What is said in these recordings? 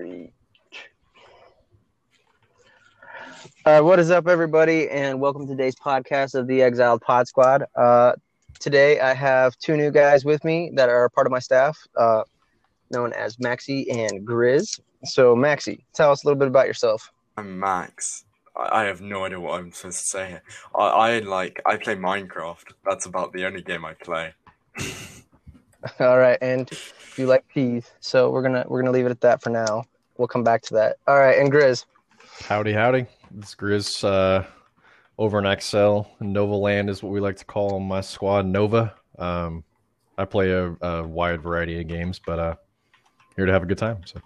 three. Uh, what is up, everybody, and welcome to today's podcast of the Exiled Pod Squad. Uh, today, I have two new guys with me that are part of my staff, uh, known as Maxi and Grizz. So, Maxi, tell us a little bit about yourself. I'm Max. I have no idea what I'm supposed to say. I, I like I play Minecraft. That's about the only game I play. All right, and you like peas, so we're gonna we're gonna leave it at that for now. We'll come back to that. All right, and Grizz. Howdy, howdy. This Grizz uh, over in XL. Nova Land is what we like to call my squad, Nova. Um, I play a, a wide variety of games, but uh, here to have a good time. So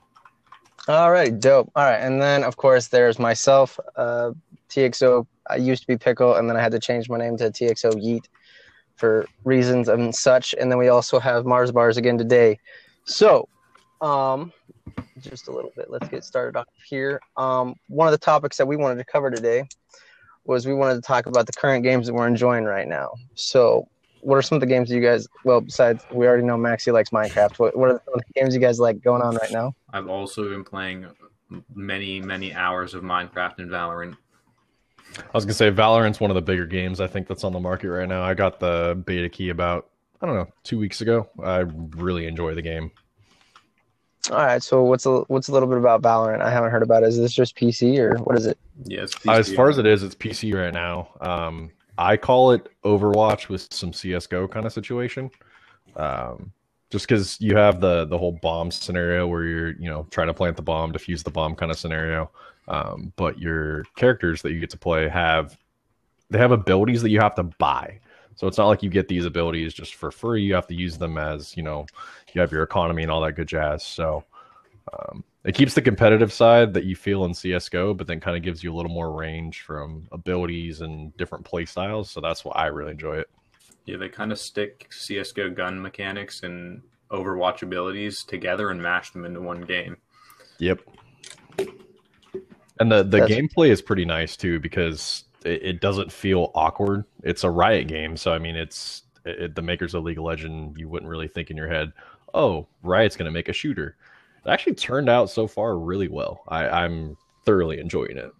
All right, dope. All right, and then of course there's myself, uh, TXO. I used to be Pickle, and then I had to change my name to TXO Yeet for reasons and such. And then we also have Mars Bars again today. So, um, just a little bit. Let's get started off here. Um, one of the topics that we wanted to cover today was we wanted to talk about the current games that we're enjoying right now. So, what are some of the games you guys? Well, besides we already know Maxie likes Minecraft. What, what are the games you guys like going on right now? I've also been playing many, many hours of Minecraft and Valorant. I was gonna say Valorant's one of the bigger games I think that's on the market right now. I got the beta key about I don't know two weeks ago. I really enjoy the game. All right. So what's a what's a little bit about Valorant? I haven't heard about. it. Is this just PC or what is it? Yes, As far as it is, it's PC right now. Um, I call it Overwatch with some CS:GO kind of situation. Um, just because you have the the whole bomb scenario where you're you know trying to plant the bomb, defuse the bomb kind of scenario. Um, but your characters that you get to play have they have abilities that you have to buy. So it's not like you get these abilities just for free. You have to use them as you know you have your economy and all that good jazz. So um, it keeps the competitive side that you feel in CS:GO, but then kind of gives you a little more range from abilities and different play styles. So that's why I really enjoy it. Yeah, they kind of stick CS:GO gun mechanics and Overwatch abilities together and mash them into one game. Yep. And the the That's- gameplay is pretty nice too because it, it doesn't feel awkward. It's a Riot game, so I mean, it's it, the makers of League of Legend. You wouldn't really think in your head, "Oh, Riot's going to make a shooter." It actually turned out so far really well. I, I'm thoroughly enjoying it.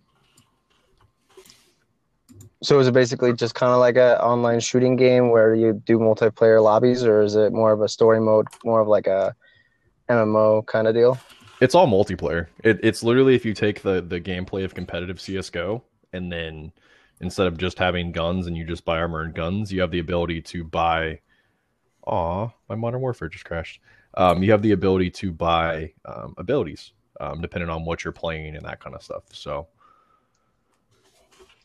So is it basically just kind of like an online shooting game where you do multiplayer lobbies, or is it more of a story mode, more of like a MMO kind of deal? It's all multiplayer. It, it's literally if you take the the gameplay of competitive CS:GO and then instead of just having guns and you just buy armor and guns, you have the ability to buy. Aw, my Modern Warfare just crashed. Um, you have the ability to buy um, abilities, um, depending on what you're playing and that kind of stuff. So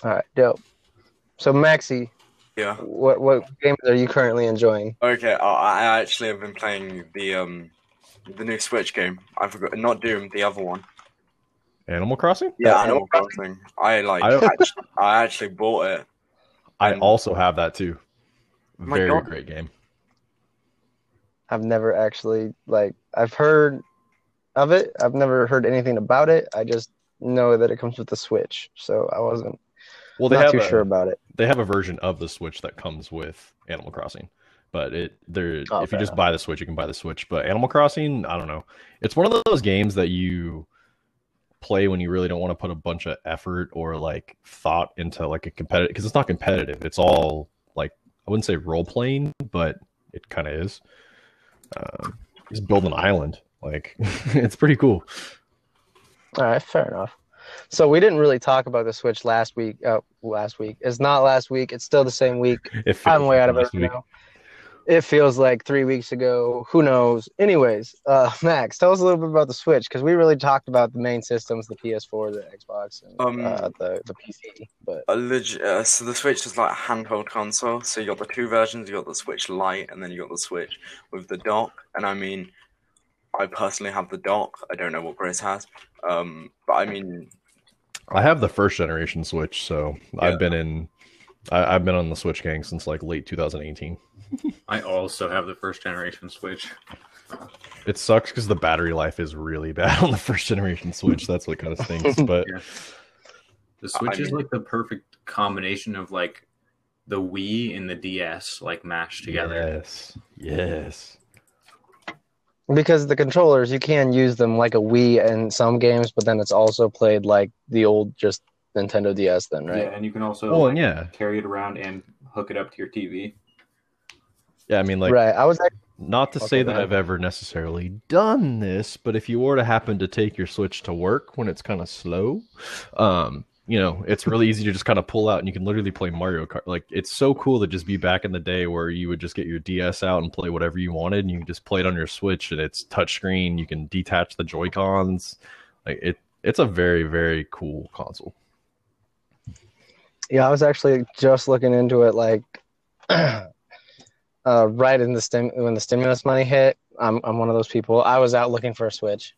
All right, dope. So Maxi, Yeah. what what games are you currently enjoying? Okay. I, I actually have been playing the um the new Switch game. I forgot not Doom, the other one. Animal Crossing, Yeah, Animal Animal Crossing. I like. I actually, I actually bought it. I also have that too. Oh Very God. great game. I've never actually like I've heard of it. I've never heard anything about it. I just know that it comes with the Switch, so I wasn't Well, they not have too a, sure about it. they have a version of the Switch that comes with Animal Crossing. But it there if Okay. you just buy the Switch, you can buy the Switch. But Animal Crossing, I don't know. It's one of those games that you play when you really don't want to put a bunch of effort or like thought into like a competitive because it's not competitive. It's all like I wouldn't say role playing, but it kind of is. Um, just build an island. Like it's pretty cool. All right, fair enough. So we didn't really talk about the Switch last week. Uh, last week. It's not last week. It's still the same week. I'm way out of it now. It feels like three weeks ago. Who knows? Anyways, uh, Max, tell us a little bit about the Switch because we really talked about the main systems, the PS4, the Xbox, and Um, uh, the the PC. But A leg- uh, so the Switch is like a handheld console. So you got the two versions. You got the Switch Lite, and then you got the Switch with the dock. And I mean, I personally have the dock. I don't know what Grace has. Um, but I mean, I have the first generation Switch, so Yeah. I've been in. I, I've been on the Switch gang since like late 2018. I also have the first generation Switch. It sucks because the battery life is really bad on the first generation Switch. That's what kind of stinks. But Yeah. The Switch is mean- like the perfect combination of like the Wii and the DS like mashed together. yes, yes. because the controllers you can use them like a Wii in some games, but then it's also played like the old just Nintendo DS. Then right? Yeah, and you can also Well, like, and yeah, carry it around and hook it up to your TV. yeah. I mean, like, right. I was actually, not to Okay, say that then. I've ever necessarily done this, but if you were to happen to take your Switch to work when it's kind of slow, um, you know, it's really easy to just kind of pull out and you can literally play Mario Kart. Like, it's so cool to just be back in the day where you would just get your DS out and play whatever you wanted, and you can just play it on your Switch, and it's touchscreen. You can detach the Joy Cons. Like, it, it's a very, very cool console. Yeah, I was actually just looking into it like uh, right in the stim when the stimulus money hit. I'm I'm one of those people. I was out looking for a Switch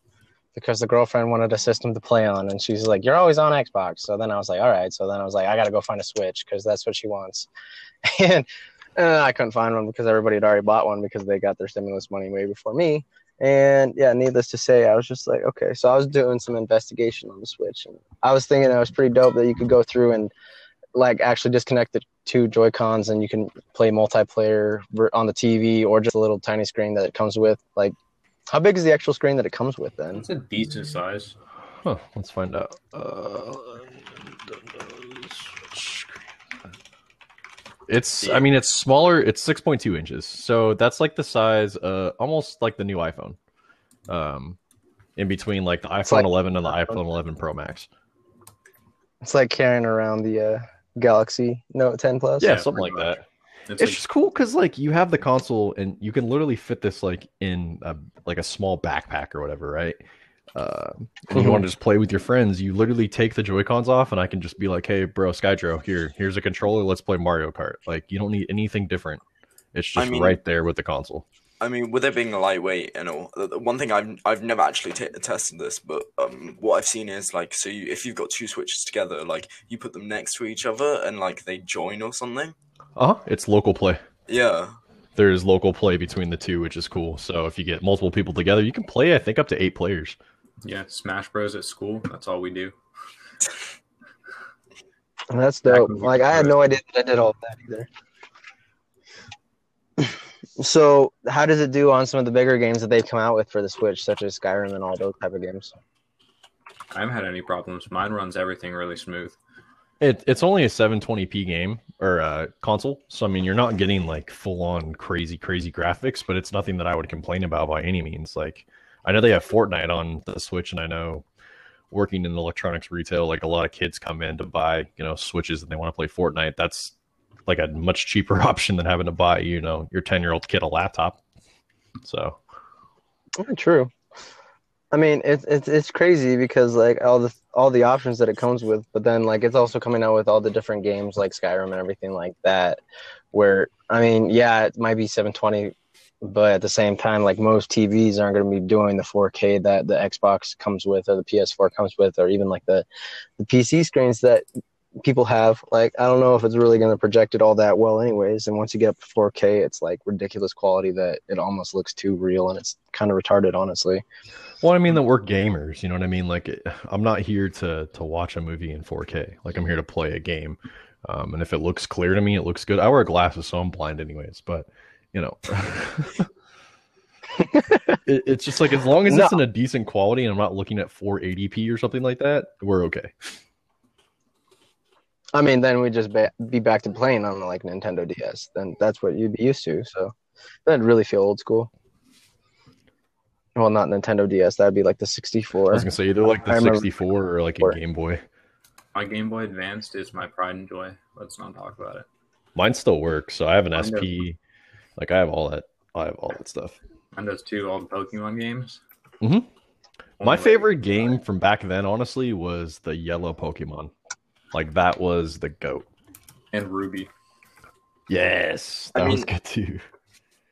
because the girlfriend wanted a system to play on, and she's like, "You're always on Xbox." So then I was like, "All right." So then I was like, "I got to go find a Switch because that's what she wants," and uh, I couldn't find one because everybody had already bought one because they got their stimulus money way before me. And yeah, needless to say, I was just like, okay. So I was doing some investigation on the Switch, and I was thinking it was pretty dope that you could go through and like actually disconnect the two Joy Cons and you can play multiplayer on the TV or just a little tiny screen that it comes with. Like, how big is the actual screen that it comes with then? It's a decent size. Huh, let's find out. Uh, it's, I mean, it's smaller. It's 6.2 inches. So that's like the size, uh, almost like the new iPhone. Um, in between like the iPhone like- 11 and the iPhone 11 Pro Max. It's like carrying around the uh, Galaxy Note 10 Plus. Yeah, Yeah, something like much. that. It's, It's like, just cool because like you have the console and you can literally fit this like in a, like a small backpack or whatever, right? Uh, and you want to just play with your friends, you literally take the Joy Cons off, and I can just be like, "Hey, bro, Skydro, here, here's a controller. Let's play Mario Kart." Like you don't need anything different. It's I just mean- right there with the console. I mean, with it being lightweight and all, the- the one thing I've I've never actually t- tested this, but um, what I've seen is like, so you, if you've got two switches together, like you put them next to each other and like they join or something. Uh huh. It's local play. Yeah, There's local play between the two, which is cool. So if you get multiple people together, you can play. I think up to eight players. yeah, Smash Bros at school. That's all we do. That's dope. Like, I had no idea that I did all of that either. So, how does it do on some of the bigger games that they've come out with for the Switch, such as Skyrim and all those type of games? I haven't had any problems. Mine runs everything really smooth. It, it's only a 720p game or uh, console, so I mean you're not getting like full on crazy crazy graphics, but it's nothing that I would complain about by any means. Like I know they have Fortnite on the Switch, and I know working in electronics retail, like a lot of kids come in to buy you know Switches and they want to play Fortnite. That's like a much cheaper option than having to buy you know your 10 year old kid a laptop. So oh, True. I mean, it's it's it's crazy because like all the all the options that it comes with, but then like it's also coming out with all the different games like Skyrim and everything like that. Where I mean, yeah, it might be 720, but at the same time, like most TVs aren't going to be doing the 4K that the Xbox comes with or the PS4 comes with, or even like the the PC screens that people have. Like, I don't know if it's really going to project it all that well, anyways. And once you get up to 4K, it's like ridiculous quality that it almost looks too real, and it's kind of retarded, honestly. Well, I mean that we're gamers, you know what I mean. Like, I'm not here to to watch a movie in 4K. Like, I'm here to play a game, um, and if it looks clear to me, it looks good. I wear glasses, so I'm blind anyways. But you know, it, it's just like as long as it's in a decent quality, and I'm not looking at 480p or something like that, we're okay. I mean, then we'd just ba- be back to playing on like Nintendo DS. Then that's what you'd be used to. So that'd really feel old school. Well, not Nintendo DS. That'd be like the 64. I was gonna say either like the 64 or like a Game Boy. My Game Boy Advanced is my pride and joy. Let's not talk about it. Mine still works, so I have an Mine does. SP. Like, I have all that. I have all that stuff. Mine does too. All the Pokemon games. Mhm. My favorite game from back then, honestly, was the yellow Pokemon. Like that was the goat. and Ruby. Yes, I that was good too.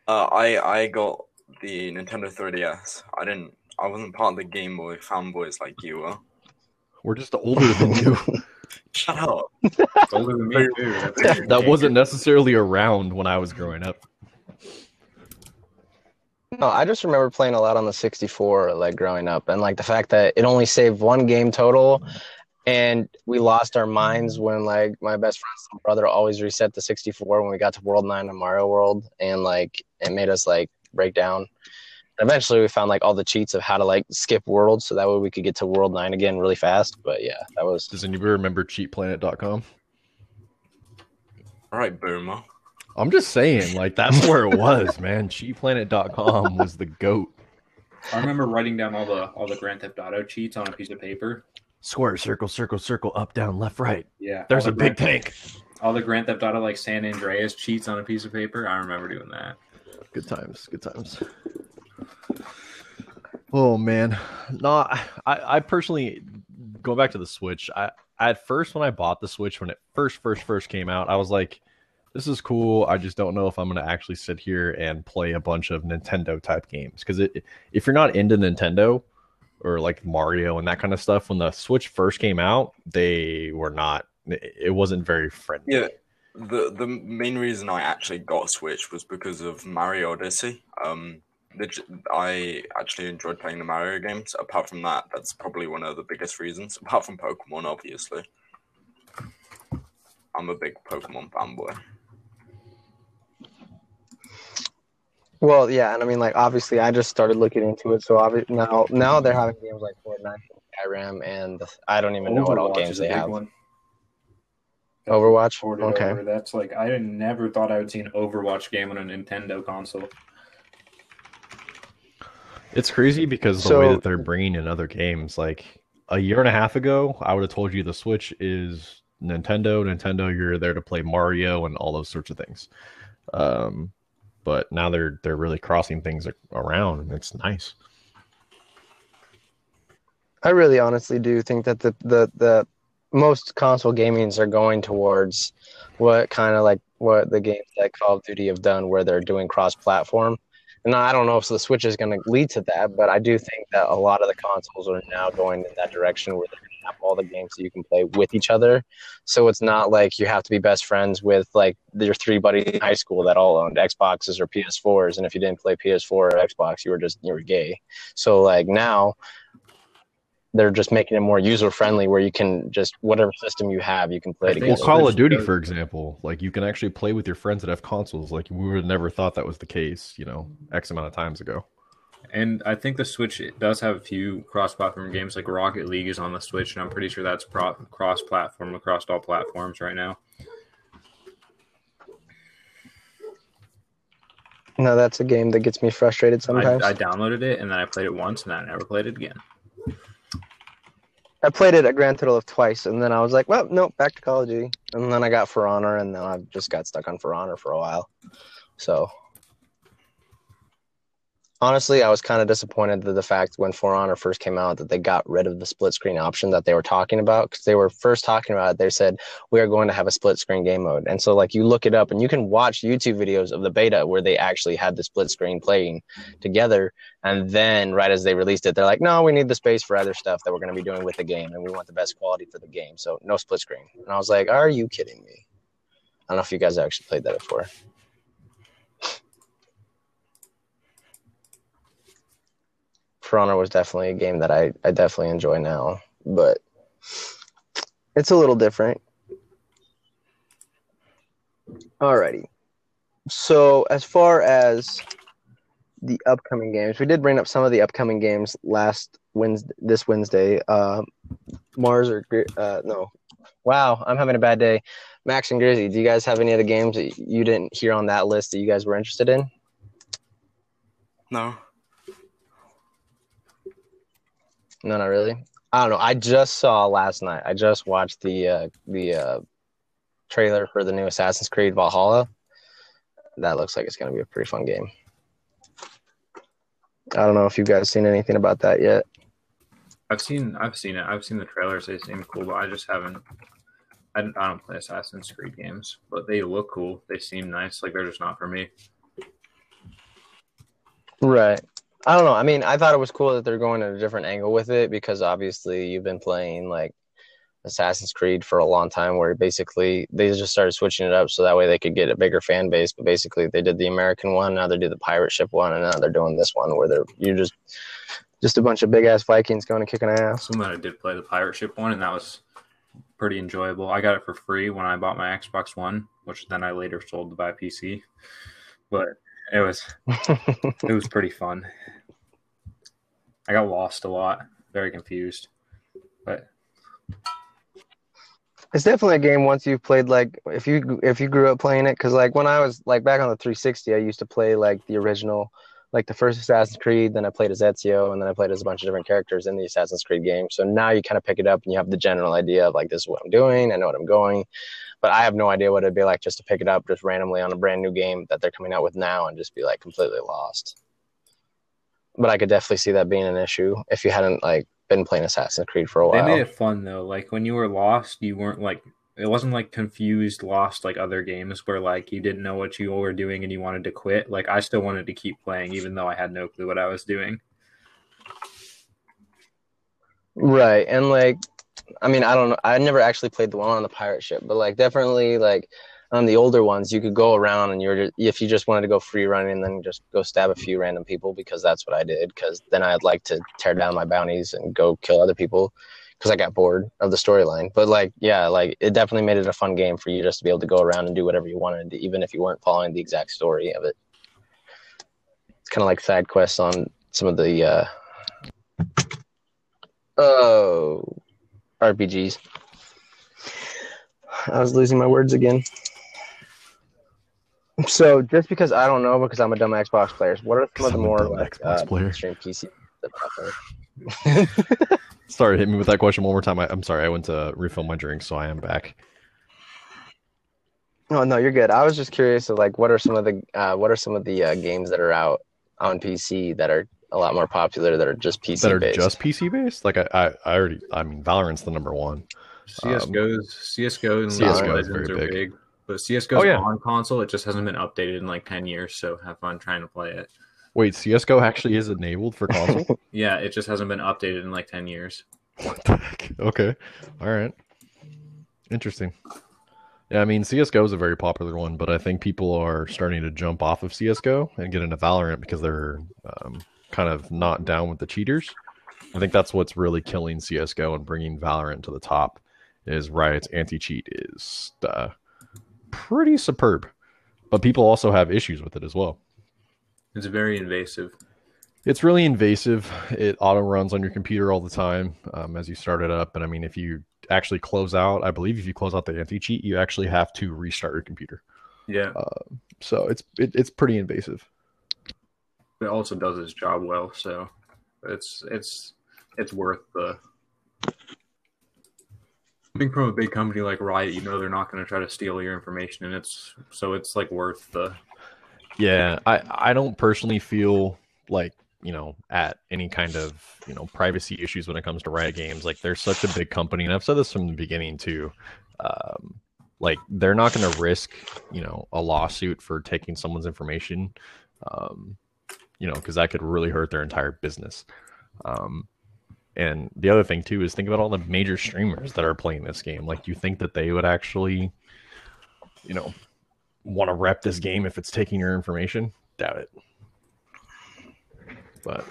uh, I I got the Nintendo 3DS. I didn't. I wasn't part of the Game Boy fanboys like you were. We're just older than you. Shut up. It's older than me too. That wasn't necessarily around when I was growing up. No, I just remember playing a lot on the 64, like growing up, and like the fact that it only saved one game total, and we lost our minds when like my best friend's brother always reset the 64 when we got to World Nine and Mario World, and like it made us like break down. Eventually, we found like all the cheats of how to like skip worlds, so that way we could get to World Nine again really fast. But yeah, that was Does anybody remember cheatplanet.com? All right, boomer. I'm just saying, like that's where it was, man. Cheatplanet.com was the goat. I remember writing down all the all the Grand Theft Auto cheats on a piece of paper. Square, circle, circle, circle, up, down, left, right. Yeah, There's a the big Grand- tank. All the Grand Theft Auto like San Andreas cheats on a piece of paper. I remember doing that. Good times, good times. Oh man, no, I, I personally going back to the Switch. I at first when I bought the Switch when it first first first came out, I was like, this is cool. I just don't know if I'm gonna actually sit here and play a bunch of Nintendo type games because it if you're not into Nintendo or like Mario and that kind of stuff, when the Switch first came out, they were not. It wasn't very friendly. Yeah. The the main reason I actually got Switch was because of Mario Odyssey. Um, I actually enjoyed playing the Mario games. Apart from that, that's probably one of the biggest reasons. Apart from Pokemon, obviously. I'm a big Pokemon fanboy. Well, yeah, and I mean like obviously I just started looking into it, so obviously now now they're having games like Fortnite, Skyrim, and I don't even know what all games is a they big have. one. Overwatch. Ported Okay. over. That's like I never thought I would see an Overwatch game on a Nintendo console. It's crazy because the So- way that they're bringing in other games, like a year and a half ago, I would have told you the Switch is Nintendo. Nintendo, you're there to play Mario and all those sorts of things. Um, but now they're they're really crossing things around, and it's nice. I really honestly do think that the the the most console gamings are going towards what kind of like what the games like Call of Duty have done, where they're doing cross-platform. And I don't know if the Switch is going to lead to that, but I do think that a lot of the consoles are now going in that direction where they're going have all the games that you can play with each other. So it's not like you have to be best friends with like your three buddies in high school that all owned Xboxes or PS4s, and if you didn't play PS4 or Xbox, you were just you were gay. So like now they're just making it more user friendly where you can just whatever system you have you can play I think Well, Call of Duty, for example, like you can actually play with your friends that have consoles. Like we would have never thought that was the case, you know, X amount of times ago. And I think the Switch does have a few cross-platform games, like Rocket League is on the Switch, and I'm pretty sure that's pro- cross-platform across all platforms right now. no that's a game that gets me frustrated sometimes I downloaded it and then I played it once, and then I never played it again. I played it a grand total of twice and then i was like well nope back to call of duty and then i got for honor and then i just got stuck on for honor for a while so honestly i was kind of disappointed that the fact when for honor first came out that they got rid of the split screen option that they were talking about because they were first talking about it they said we are going to have a split screen game mode. And so like you look it up and you can watch youtube videos of the beta where they actually had the split screen playing together and then right as they released it they're like no we need the space for other stuff that we're going to be doing with the game and we want the best quality for the game so no split screen. And i was like are you kidding me? I don't know if you guys actually played that before For Honor was definitely a game that I, I definitely enjoy now, but it's a little different. Alrighty. So as far as the upcoming games, we did bring up some of the upcoming games last Wednesday, this Wednesday. Uh, Mars or Gri- uh, no? Wow, I'm having a bad day. Max and Grizzy, do you guys have any other games that you didn't hear on that list that you guys were interested in? No. No, not really. I don't know. I just saw last night. I just watched the uh, the uh, trailer for the new Assassin's Creed Valhalla. That looks like it's going to be a pretty fun game. I don't know if you guys seen anything about that yet. I've seen I've seen it. I've seen the trailers. They seem cool, but I just haven't. I don't, I don't play Assassin's Creed games, but they look cool. They seem nice. Like they're just not for me. Right. I don't know. I mean, I thought it was cool that they're going at a different angle with it because obviously you've been playing like Assassin's Creed for a long time where basically they just started switching it up so that way they could get a bigger fan base. But basically they did the American one, now they do the pirate ship one, and now they're doing this one where they're you just just a bunch of big ass Vikings going and kicking ass. Someone I did play the pirate ship one, and that was pretty enjoyable. I got it for free when I bought my Xbox One, which then I later sold to buy PC. But it was it was pretty fun. I got lost a lot, very confused. But It's definitely a game once you've played like if you if you grew up playing it because like when I was like back on the 360 I used to play like the original like the first Assassin's Creed then I played as Ezio and then I played as a bunch of different characters in the Assassin's Creed game so now you kind of pick it up and you have the general idea of like this is what I'm doing I know what I'm going but I have no idea what it'd be like just to pick it up just randomly on a brand new game that they're coming out with now and just be like completely lost but I could definitely see that being an issue if you hadn't like been playing Assassin's Creed for a while. they made it fun though. Like when you were lost, you weren't like it wasn't like confused, lost like other games where like you didn't know what you were doing and you wanted to quit. Like I still wanted to keep playing even though I had no clue what I was doing. Right. And like I mean, I don't know. I never actually played the one on the pirate ship, but like definitely like on the older ones, you could go around and you're if you just wanted to go free running then just go stab a few random people because that's what I did. Because then I'd like to tear down my bounties and go kill other people because I got bored of the storyline. But like, yeah, like it definitely made it a fun game for you just to be able to go around and do whatever you wanted, even if you weren't following the exact story of it. It's kind of like side quests on some of the uh, oh RPGs. I was losing my words again. So just because I don't know because I'm a dumb Xbox player, what are some of the more like Xbox uh, player. mainstream PC? that are? Sorry, hit me with that question one more time. I, I'm sorry, I went to refill my drink, so I am back. Oh no, you're good. I was just curious of like what are some of the uh, what are some of the uh, games that are out on PC that are a lot more popular that are just PC that are based. just PC based. Like I, I, I already, I mean, Valorant's the number one. CS:GO's CS:GO and CS:GO CS:GO is Legends very are big. big. But CS:GO's Oh, yeah. on console. It just hasn't been updated in like ten years. So have fun trying to play it. Wait, CS:GO actually is enabled for console? Yeah, it just hasn't been updated in like ten years. what the heck? Okay, all right, interesting. Yeah, I mean, CS:GO is a very popular one, but I think people are starting to jump off of CS:GO and get into Valorant because they're um, kind of not down with the cheaters. I think that's what's really killing CS:GO and bringing Valorant to the top. Is Riot's anti-cheat is uh, pretty superb, but people also have issues with it as well. It's very invasive. It's really invasive. It auto runs on your computer all the time um, as you start it up. And I mean, if you actually close out, I believe if you close out the anti cheat, you actually have to restart your computer. Yeah, So it's it, it's pretty invasive. it also does its job well. So it's it's it's worth the. Coming from a big company like Riot, you know they're not going to try to steal your information, and it's so it's like worth the. Yeah, I I don't personally feel like you know at any kind of you know privacy issues when it comes to Riot Games. Like they're such a big company, and I've said this from the beginning too. Um, like they're not going to risk you know a lawsuit for taking someone's information, um, you know, because that could really hurt their entire business. Um, and the other thing too is think about all the major streamers that are playing this game. Like, you think that they would actually, you know, want to rep this game if it's taking your information? Doubt it. But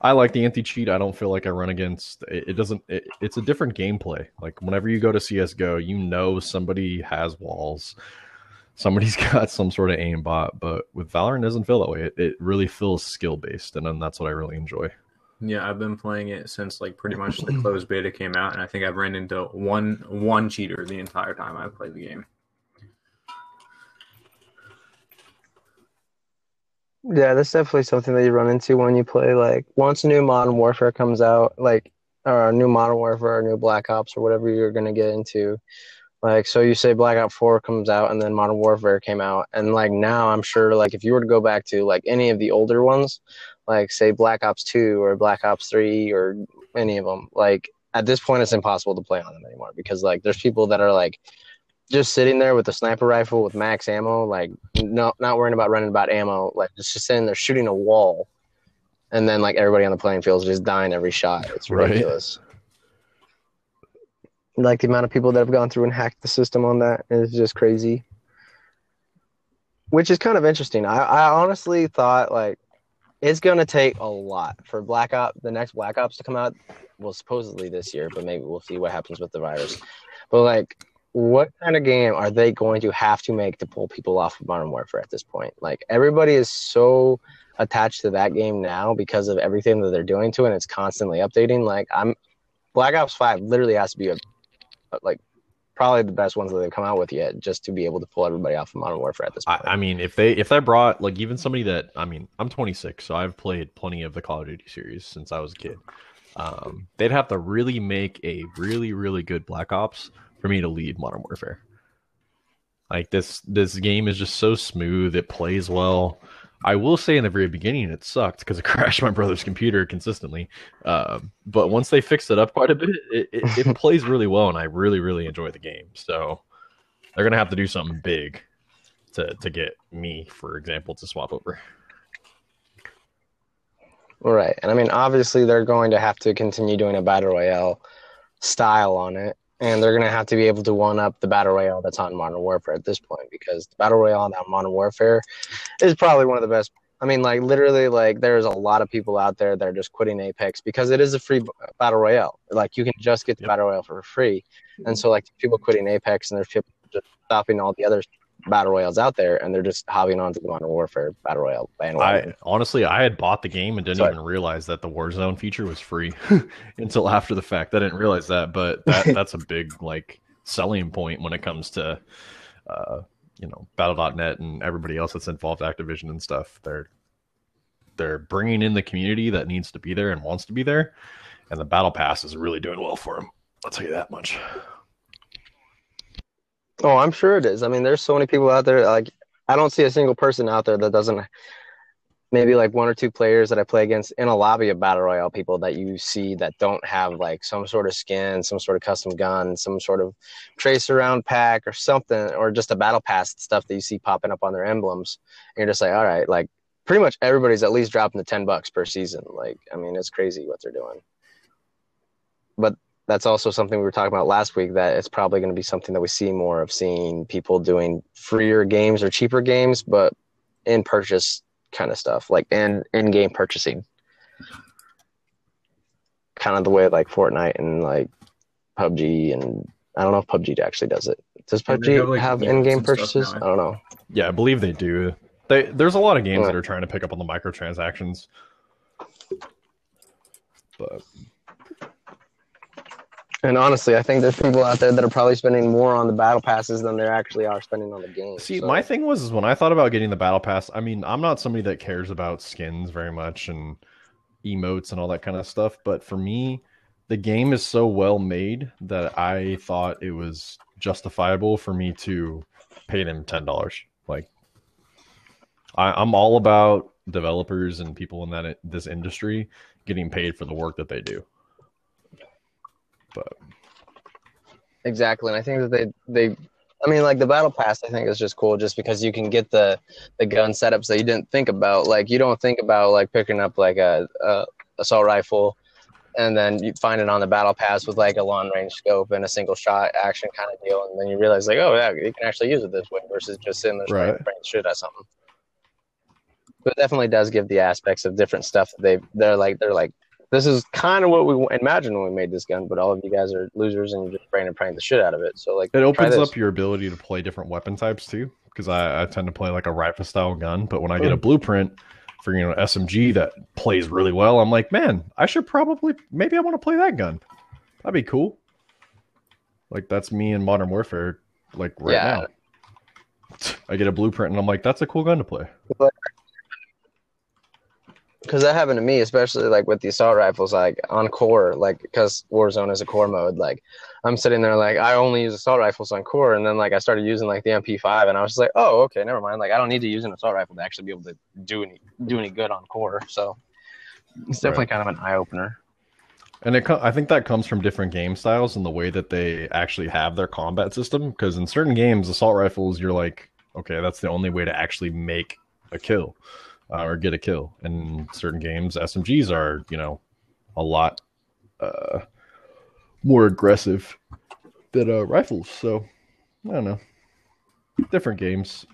I like the anti cheat. I don't feel like I run against it. it doesn't. It, it's a different gameplay. Like whenever you go to CS:GO, you know somebody has walls. Somebody's got some sort of aimbot, but with Valorant, it doesn't feel that way. It, it really feels skill based, and then that's what I really enjoy. Yeah, I've been playing it since like pretty much the closed beta came out, and I think I've ran into one one cheater the entire time I've played the game. Yeah, that's definitely something that you run into when you play like once new Modern Warfare comes out, like or new Modern Warfare or new Black Ops or whatever you're gonna get into. Like so you say Black Ops 4 comes out and then Modern Warfare came out and like now I'm sure like if you were to go back to like any of the older ones, like say Black Ops 2 or Black Ops 3 or any of them, like at this point it's impossible to play on them anymore because like there's people that are like just sitting there with a sniper rifle with max ammo, like no, not worrying about running about ammo, like just sitting there shooting a wall, and then like everybody on the playing field is just dying every shot. It's Right. ridiculous. Like the amount of people that have gone through and hacked the system on that is just crazy. Which is kind of interesting. I, I honestly thought like it's gonna take a lot for Black Ops, the next Black Ops to come out. Well, supposedly this year, but maybe we'll see what happens with the virus. But like, what kind of game are they going to have to make to pull people off of Modern Warfare at this point? Like, everybody is so attached to that game now because of everything that they're doing to it and it's constantly updating. Like I'm Black Ops 5 literally has to be a like probably the best ones that they've come out with yet just to be able to pull everybody off of Modern Warfare at this I, point. I mean, if they if they brought like even somebody that I mean, I'm 26, so I've played plenty of the Call of Duty series since I was a kid. Um, they'd have to really make a really really good Black Ops for me to lead Modern Warfare. Like this this game is just so smooth. It plays well. I will say in the very beginning it sucked because it crashed my brother's computer consistently. Uh, but once they fixed it up quite a bit, it, it, it plays really well, and I really really enjoy the game. So they're gonna have to do something big to to get me, for example, to swap over. Right. And I mean, obviously, they're going to have to continue doing a battle royale style on it, and they're going to have to be able to one up the battle royale that's on Modern Warfare at this point because the battle royale on Modern Warfare is probably one of the best. I mean, like literally, like there's a lot of people out there that are just quitting Apex because it is a free uh, battle royale. Like you can just get the Yep. battle royale for free, and so like people quitting Apex and there's people just stopping all the other battle royales out there, and they're just hopping onto the Modern Warfare battle royale bandwagon. I honestly, I had bought the game and didn't Sorry. even realize that the Warzone feature was free until after the fact. I didn't realize that, but that that's a big like selling point when it comes to uh, you know Battle.net and everybody else that's involved, Activision and stuff. They're they're bringing in the community that needs to be there and wants to be there, and the Battle Pass is really doing well for them. I'll tell you that much. Oh, I'm sure it is. I mean, there's so many people out there. Like, I don't see a single person out there that doesn't. Maybe like one or two players that I play against in a lobby of battle royale people that you see that don't have like some sort of skin, some sort of custom gun, some sort of tracer round pack or something, or just a battle pass stuff that you see popping up on their emblems. And you're just like, all right, like pretty much everybody's at least dropping the ten bucks per season. Like, I mean, it's crazy what they're doing. But that's also something we were talking about last week that it's probably going to be something that we see more of seeing people doing freer games or cheaper games but in purchase kind of stuff like in in game purchasing kind of the way like Fortnite and like PUBG and I don't know if PUBG actually does it does PUBG have, like, have in-game and stuff purchases now, I don't know Yeah, I believe they do. They there's a lot of games Yeah. that are trying to pick up on the microtransactions. But and honestly I think there's people out there that are probably spending more on the battle passes than they actually are spending on the game see, So- my thing was is when I thought about getting the battle pass, I mean, I'm not somebody that cares about skins very much and emotes and all that kind of stuff, but for me, the game is so well made that I thought it was justifiable for me to pay them ten dollars. Like, I, I'm all about developers and people in that this industry getting paid for the work that they do. But Exactly, and I think that they they, I mean, like the battle pass, I think is just cool, just because you can get the the gun setups that you didn't think about. Like you don't think about like picking up like a, a assault rifle, and then you find it on the battle pass with like a long range scope and a single shot action kind of deal, and then you realize like, oh yeah, you can actually use it this way versus just sitting there Right. spraying shit at something. But it definitely does give the aspects of different stuff that they they're like they're like this is kind of what we imagined when we made this gun, but all of you guys are losers and you're just spraying and praying the shit out of it. So like, It opens up your ability to play different weapon types too, because I, I tend to play like a rifle style gun. But when I get a hmm. blueprint for you know SMG that plays really well, I'm like, man, I should probably maybe I want to play that gun. That'd be cool. Like that's me in Modern Warfare, like right Yeah. now. I get a blueprint and I'm like, that's a cool gun to play. Because that happened to me, especially like with the assault rifles, like on core, like because Warzone is a core mode. Like I'm sitting there, like I only use assault rifles on core, and then like I started using like the MP5, and I was just like, oh, okay, never mind. Like I don't need to use an assault rifle to actually be able to do any do any good on core. So it's definitely kind of an eye opener. And it, I think that comes from different game styles and the way that they actually have their combat system. Because in certain games, assault rifles, you're like, okay, that's the only way to actually make a kill uh, or get a kill. In certain games, SMGs are, you know, a lot uh, more aggressive than uh, rifles. So I don't know. Different games,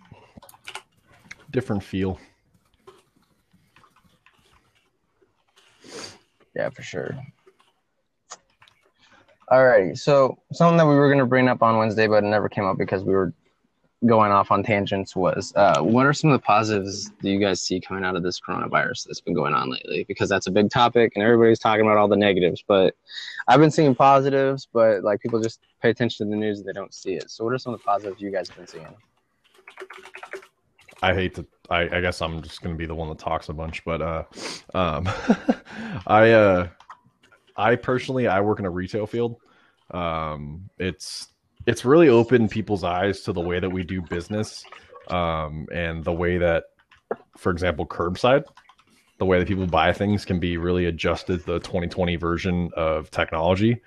different feel. Yeah, for sure. Alrighty, so something that we were gonna bring up on Wednesday, but it never came up because we were going off on tangents was uh, what are some of the positives that you guys see coming out of this coronavirus that's been going on lately? Because that's a big topic and everybody's talking about all the negatives. But I've been seeing positives, but like people just pay attention to the news and they don't see it. So what are some of the positives you guys have been seeing? I hate to. I, I guess I'm just gonna be the one that talks a bunch, but uh, um, I uh, I personally I work in a retail field. Um, it's it's really opened people's eyes to the way that we do business, um, and the way that, for example, curbside, the way that people buy things can be really adjusted to the 2020 version of technology.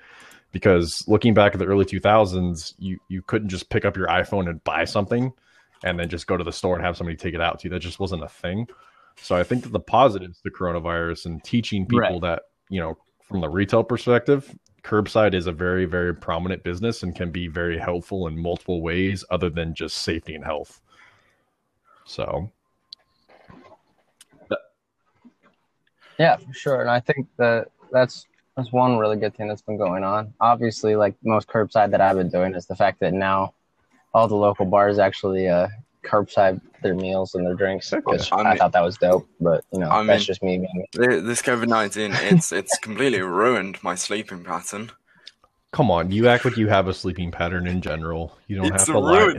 Because looking back at the early 2000s, you you couldn't just pick up your iPhone and buy something and then just go to the store and have somebody take it out to you. That just wasn't a thing. So I think that the positives to coronavirus and teaching people Right. that, you know, from the retail perspective, curbside is a very, very prominent business and can be very helpful in multiple ways other than just safety and health. So Yeah, for sure. And I think that that's that's one really good thing that's been going on. Obviously, like most curbside that I've been doing is the fact that now all the local bars actually uh, curbside their meals and their drinks, Okay. which I I, thought that was dope. But you know, I that's mean- just me being This COVID nineteen, it's it's completely ruined my sleeping pattern. come on, you act like you have a sleeping pattern in general. You don't It's have to lie.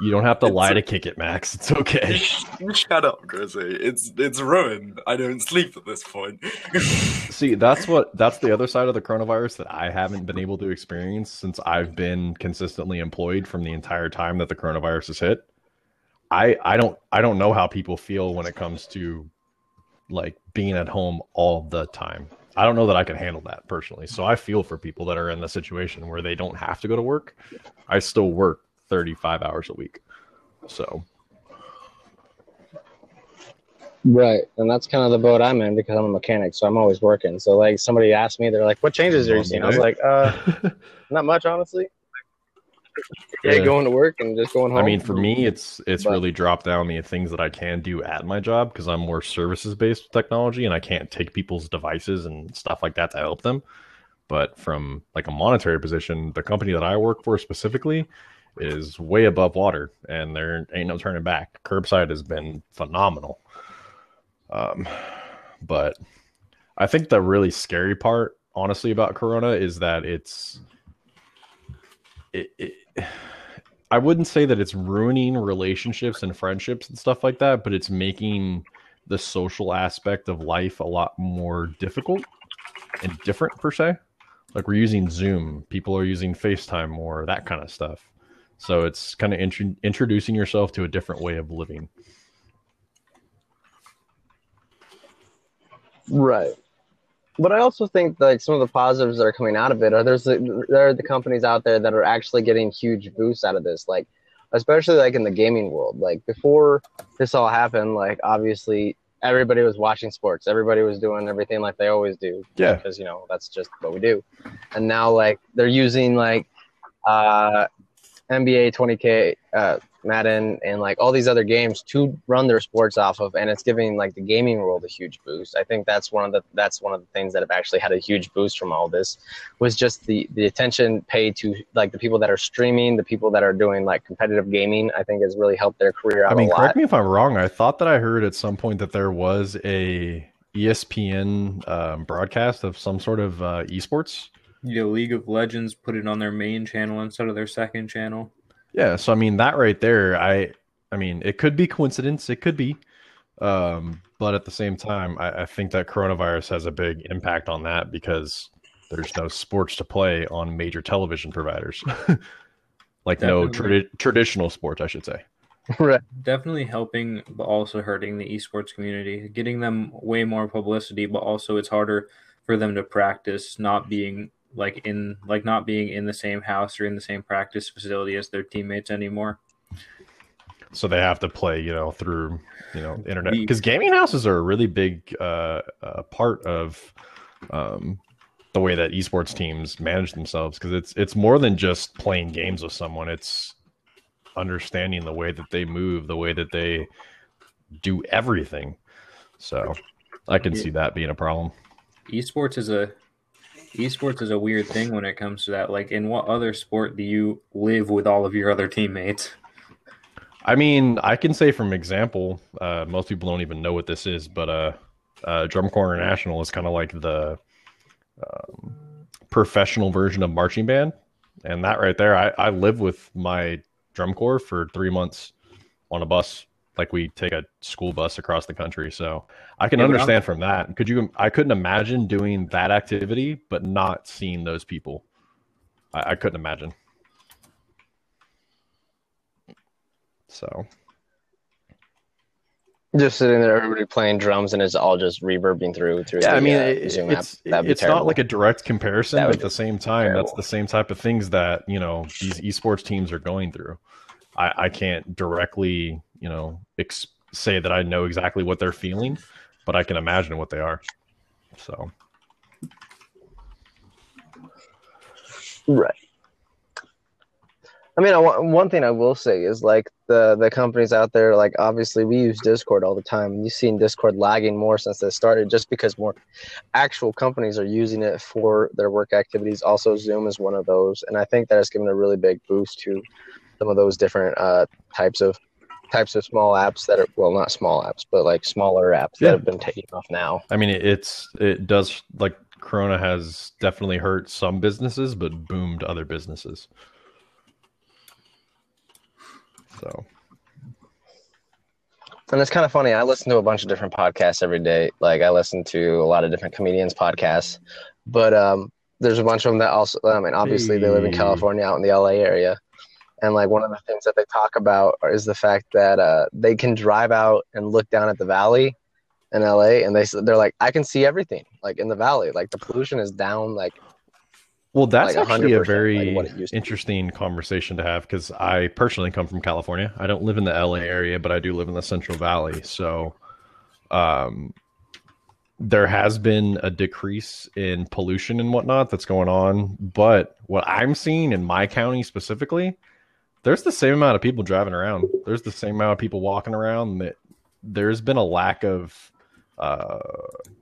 You don't have to It's lie a- to kick it, Max. It's okay. Shut up, Grizzly. It's it's ruined. I don't sleep at this point. See, that's what that's the other side of the coronavirus that I haven't been able to experience since I've been consistently employed from the entire time that the coronavirus has hit. I I don't I don't know how people feel when it comes to like being at home all the time. I don't know that I can handle that personally. So I feel for people that are in the situation where they don't have to go to work. I still work 35 hours a week. So, right. And that's kind of the boat I'm in because I'm a mechanic, so I'm always working. So like somebody asked me, they're like, "What changes are you seeing?" I was like, "Uh, not much, honestly." Yeah, Yeah. going to work and just going home. I mean, for me, it's it's But- really dropped down the things that I can do at my job because I'm more services based technology and I can't take people's devices and stuff like that to help them. But from like a monetary position, the company that I work for specifically is way above water, and there ain't no turning back. Curbside has been phenomenal. Um, but I think the really scary part, honestly, about Corona is that it's it, it I wouldn't say that it's ruining relationships and friendships and stuff like that, but it's making the social aspect of life a lot more difficult and different per se. Like we're using Zoom, people are using FaceTime more, that kind of stuff. So it's kind of intro- introducing yourself to a different way of living. Right. But I also think like some of the positives that are coming out of it are there's the, there are the companies out there that are actually getting huge boosts out of this, like especially like in the gaming world. Like before this all happened, like obviously everybody was watching sports, everybody was doing everything like they always do Yeah. because you know that's just what we do. And now like they're using like uh, NBA 20K, uh, Madden, and like all these other games to run their sports off of, and it's giving like the gaming world a huge boost. I think that's one of the that's one of the things that have actually had a huge boost from all this was just the the attention paid to like the people that are streaming, the people that are doing like competitive gaming. I think has really helped their career out I mean, a lot. correct me if I'm wrong. I thought that I heard at some point that there was a ESPN um, broadcast of some sort of uh, esports. You know, League of Legends put it on their main channel instead of their second channel. Yeah, so I mean that right there, I I mean it could be coincidence, it could be, um, but at the same time, I, I think that coronavirus has a big impact on that because there's no sports to play on major television providers, like no Definitely. tradi- traditional sports, I should say. right. Definitely helping, but also hurting the esports community, getting them way more publicity, but also it's harder for them to practice not being like in like not being in the same house or in the same practice facility as their teammates anymore. So they have to play, you know, through you know internet because gaming houses are a really big uh, uh, part of um, the way that esports teams manage themselves because it's it's more than just playing games with someone. It's understanding the way that they move, the way that they do everything. So I can see that being a problem. Esports is a esports is a weird thing when it comes to that. Like in what other sport do you live with all of your other teammates? I mean, I can say from example, uh, most people don't even know what this is, but uh, uh, Drum Corps International is kind of like the um, professional version of marching band, and that right there, I, I live with my drum corps for three months on a bus, like we take a school bus across the country. So I can Yeah, understand from that. Could you? I couldn't imagine doing that activity, but not seeing those people. I, I couldn't imagine. So Just sitting there, everybody playing drums, and it's all just reverbing through through. yeah, the, I mean, uh, it- Zoom app. it's That'd be it's not like a direct comparison, but at the same time, that's the same type of things that you know these esports teams are going through. I, I can't directly, you know, ex- say that I know exactly what they're feeling, but I can imagine what they are. So Right. I mean, I, one thing I will say is like the the companies out there, like obviously we use Discord all the time. You've seen Discord lagging more since they started, just because more actual companies are using it for their work activities. Also, Zoom is one of those, and I think that has given a really big boost to some of those different uh, types of types of small apps that are well, not small apps, but like smaller apps Yeah. that have been taking off now. I mean, it's it does like Corona has definitely hurt some businesses, but boomed other businesses. So And it's kind of funny. I listen to a bunch of different podcasts every day. Like I listen to a lot of different comedians' podcasts, but um, there's a bunch of them that also. I mean, obviously they live in California, out in the LA area, and like one of the things that they talk about is the fact that uh, they can drive out and look down at the valley in LA, and they they're like, I can see everything like in the valley. Like the pollution is down. Like Well, that's Like actually a very like used to interesting conversation to have because I personally come from California. I don't live in the LA area, but I do live in the Central Valley. So, um, there has been a decrease in pollution and whatnot that's going on. But what I'm seeing in my county specifically, there's the same amount of people driving around. There's the same amount of people walking around. That there's been a lack of uh,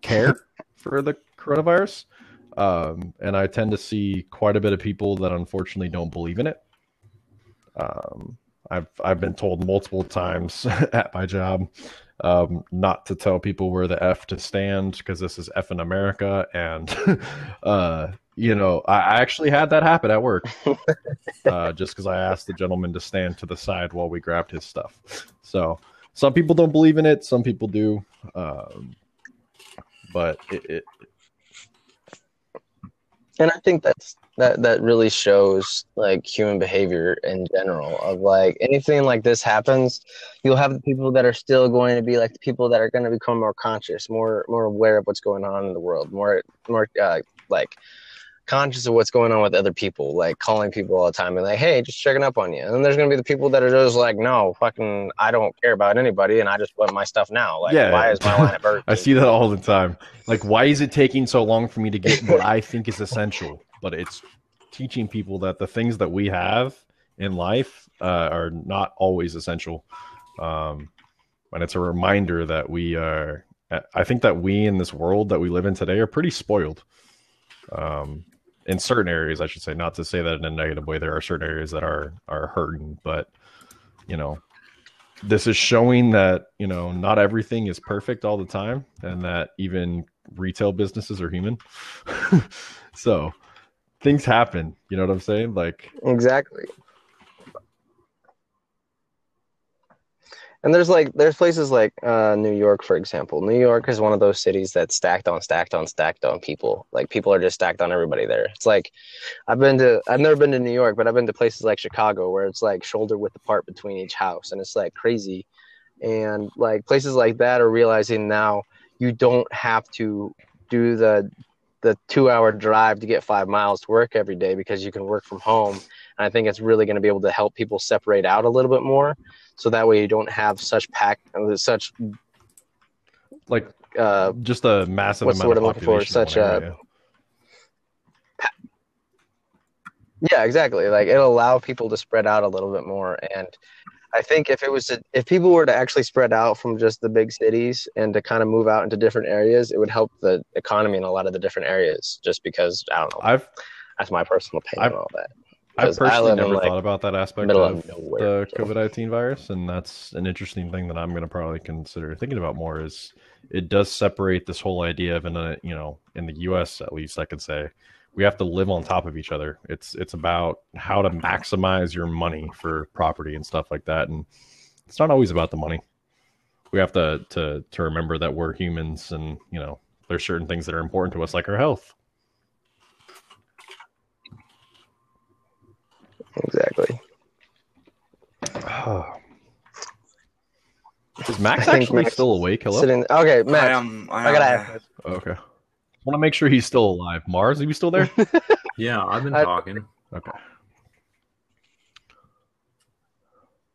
care for the coronavirus um, and I tend to see quite a bit of people that unfortunately don't believe in it. Um, I've I've been told multiple times at my job um, not to tell people where the F to stand because this is F in America, and uh, you know I, actually had that happen at work uh, just because I asked the gentleman to stand to the side while we grabbed his stuff. So some people don't believe in it, some people do, um, but it, it and I think that's that that really shows like human behavior in general of like anything like this happens you'll have the people that are still going to be like the people that are going to become more conscious more more aware of what's going on in the world more more uh, like conscious of what's going on with other people like calling people all the time and like hey just checking up on you and then there's going to be the people that are just like no fucking i don't care about anybody and i just want my stuff now like Yeah. why is my line at Burger I see that all the time. Like, why is it taking so long for me to get what I think is essential? But it's teaching people that the things that we have in life uh, are not always essential. Um, and it's a reminder that we are, I think that we in this world that we live in today are pretty spoiled. Um, in certain areas, I should say, not to say that in a negative way. There are certain areas that are are hurting, but you know, this is showing that you know not everything is perfect all the time and that even retail businesses are human so things happen you know what i'm saying like Exactly. And there's like there's places like uh, New York, for example. New York is one of those cities that's stacked on stacked on stacked on people. Like people are just stacked on everybody there. It's like I've been to I've never been to New York, but I've been to places like Chicago where it's like shoulder width apart between each house, and it's like crazy. And like places like that are realizing now you don't have to do the the two hour drive to get five miles to work every day because you can work from home. And I think it's really going to be able to help people separate out a little bit more, so that way you don't have such pack, such like uh, just a massive What's the amount word of I'm looking for? Such a- area. yeah, exactly. Like it'll allow people to spread out a little bit more. And I think if it was to, if people were to actually spread out from just the big cities and to kind of move out into different areas, it would help the economy in a lot of the different areas. Just because I don't know, i've that's my personal opinion I've- on all that. I I personally in, never like, thought about that aspect of nowhere. the COVID nineteen virus, and that's an interesting thing that I'm going to probably consider thinking about more. Is it does separate this whole idea of in a you know in the U.S. at least I could say we have to live on top of each other. It's it's about how to maximize your money for property and stuff like that, and it's not always about the money. We have to to to remember that we're humans, and you know there's certain things that are important to us, like our health. Exactly. Is Max I actually Max still awake? Hello. Sitting. Okay, I Max. am. I, I, gotta yeah. ask this. Oh, okay. I want to make sure he's still alive. Mars, are you still there? Yeah, I've been I- talking. okay.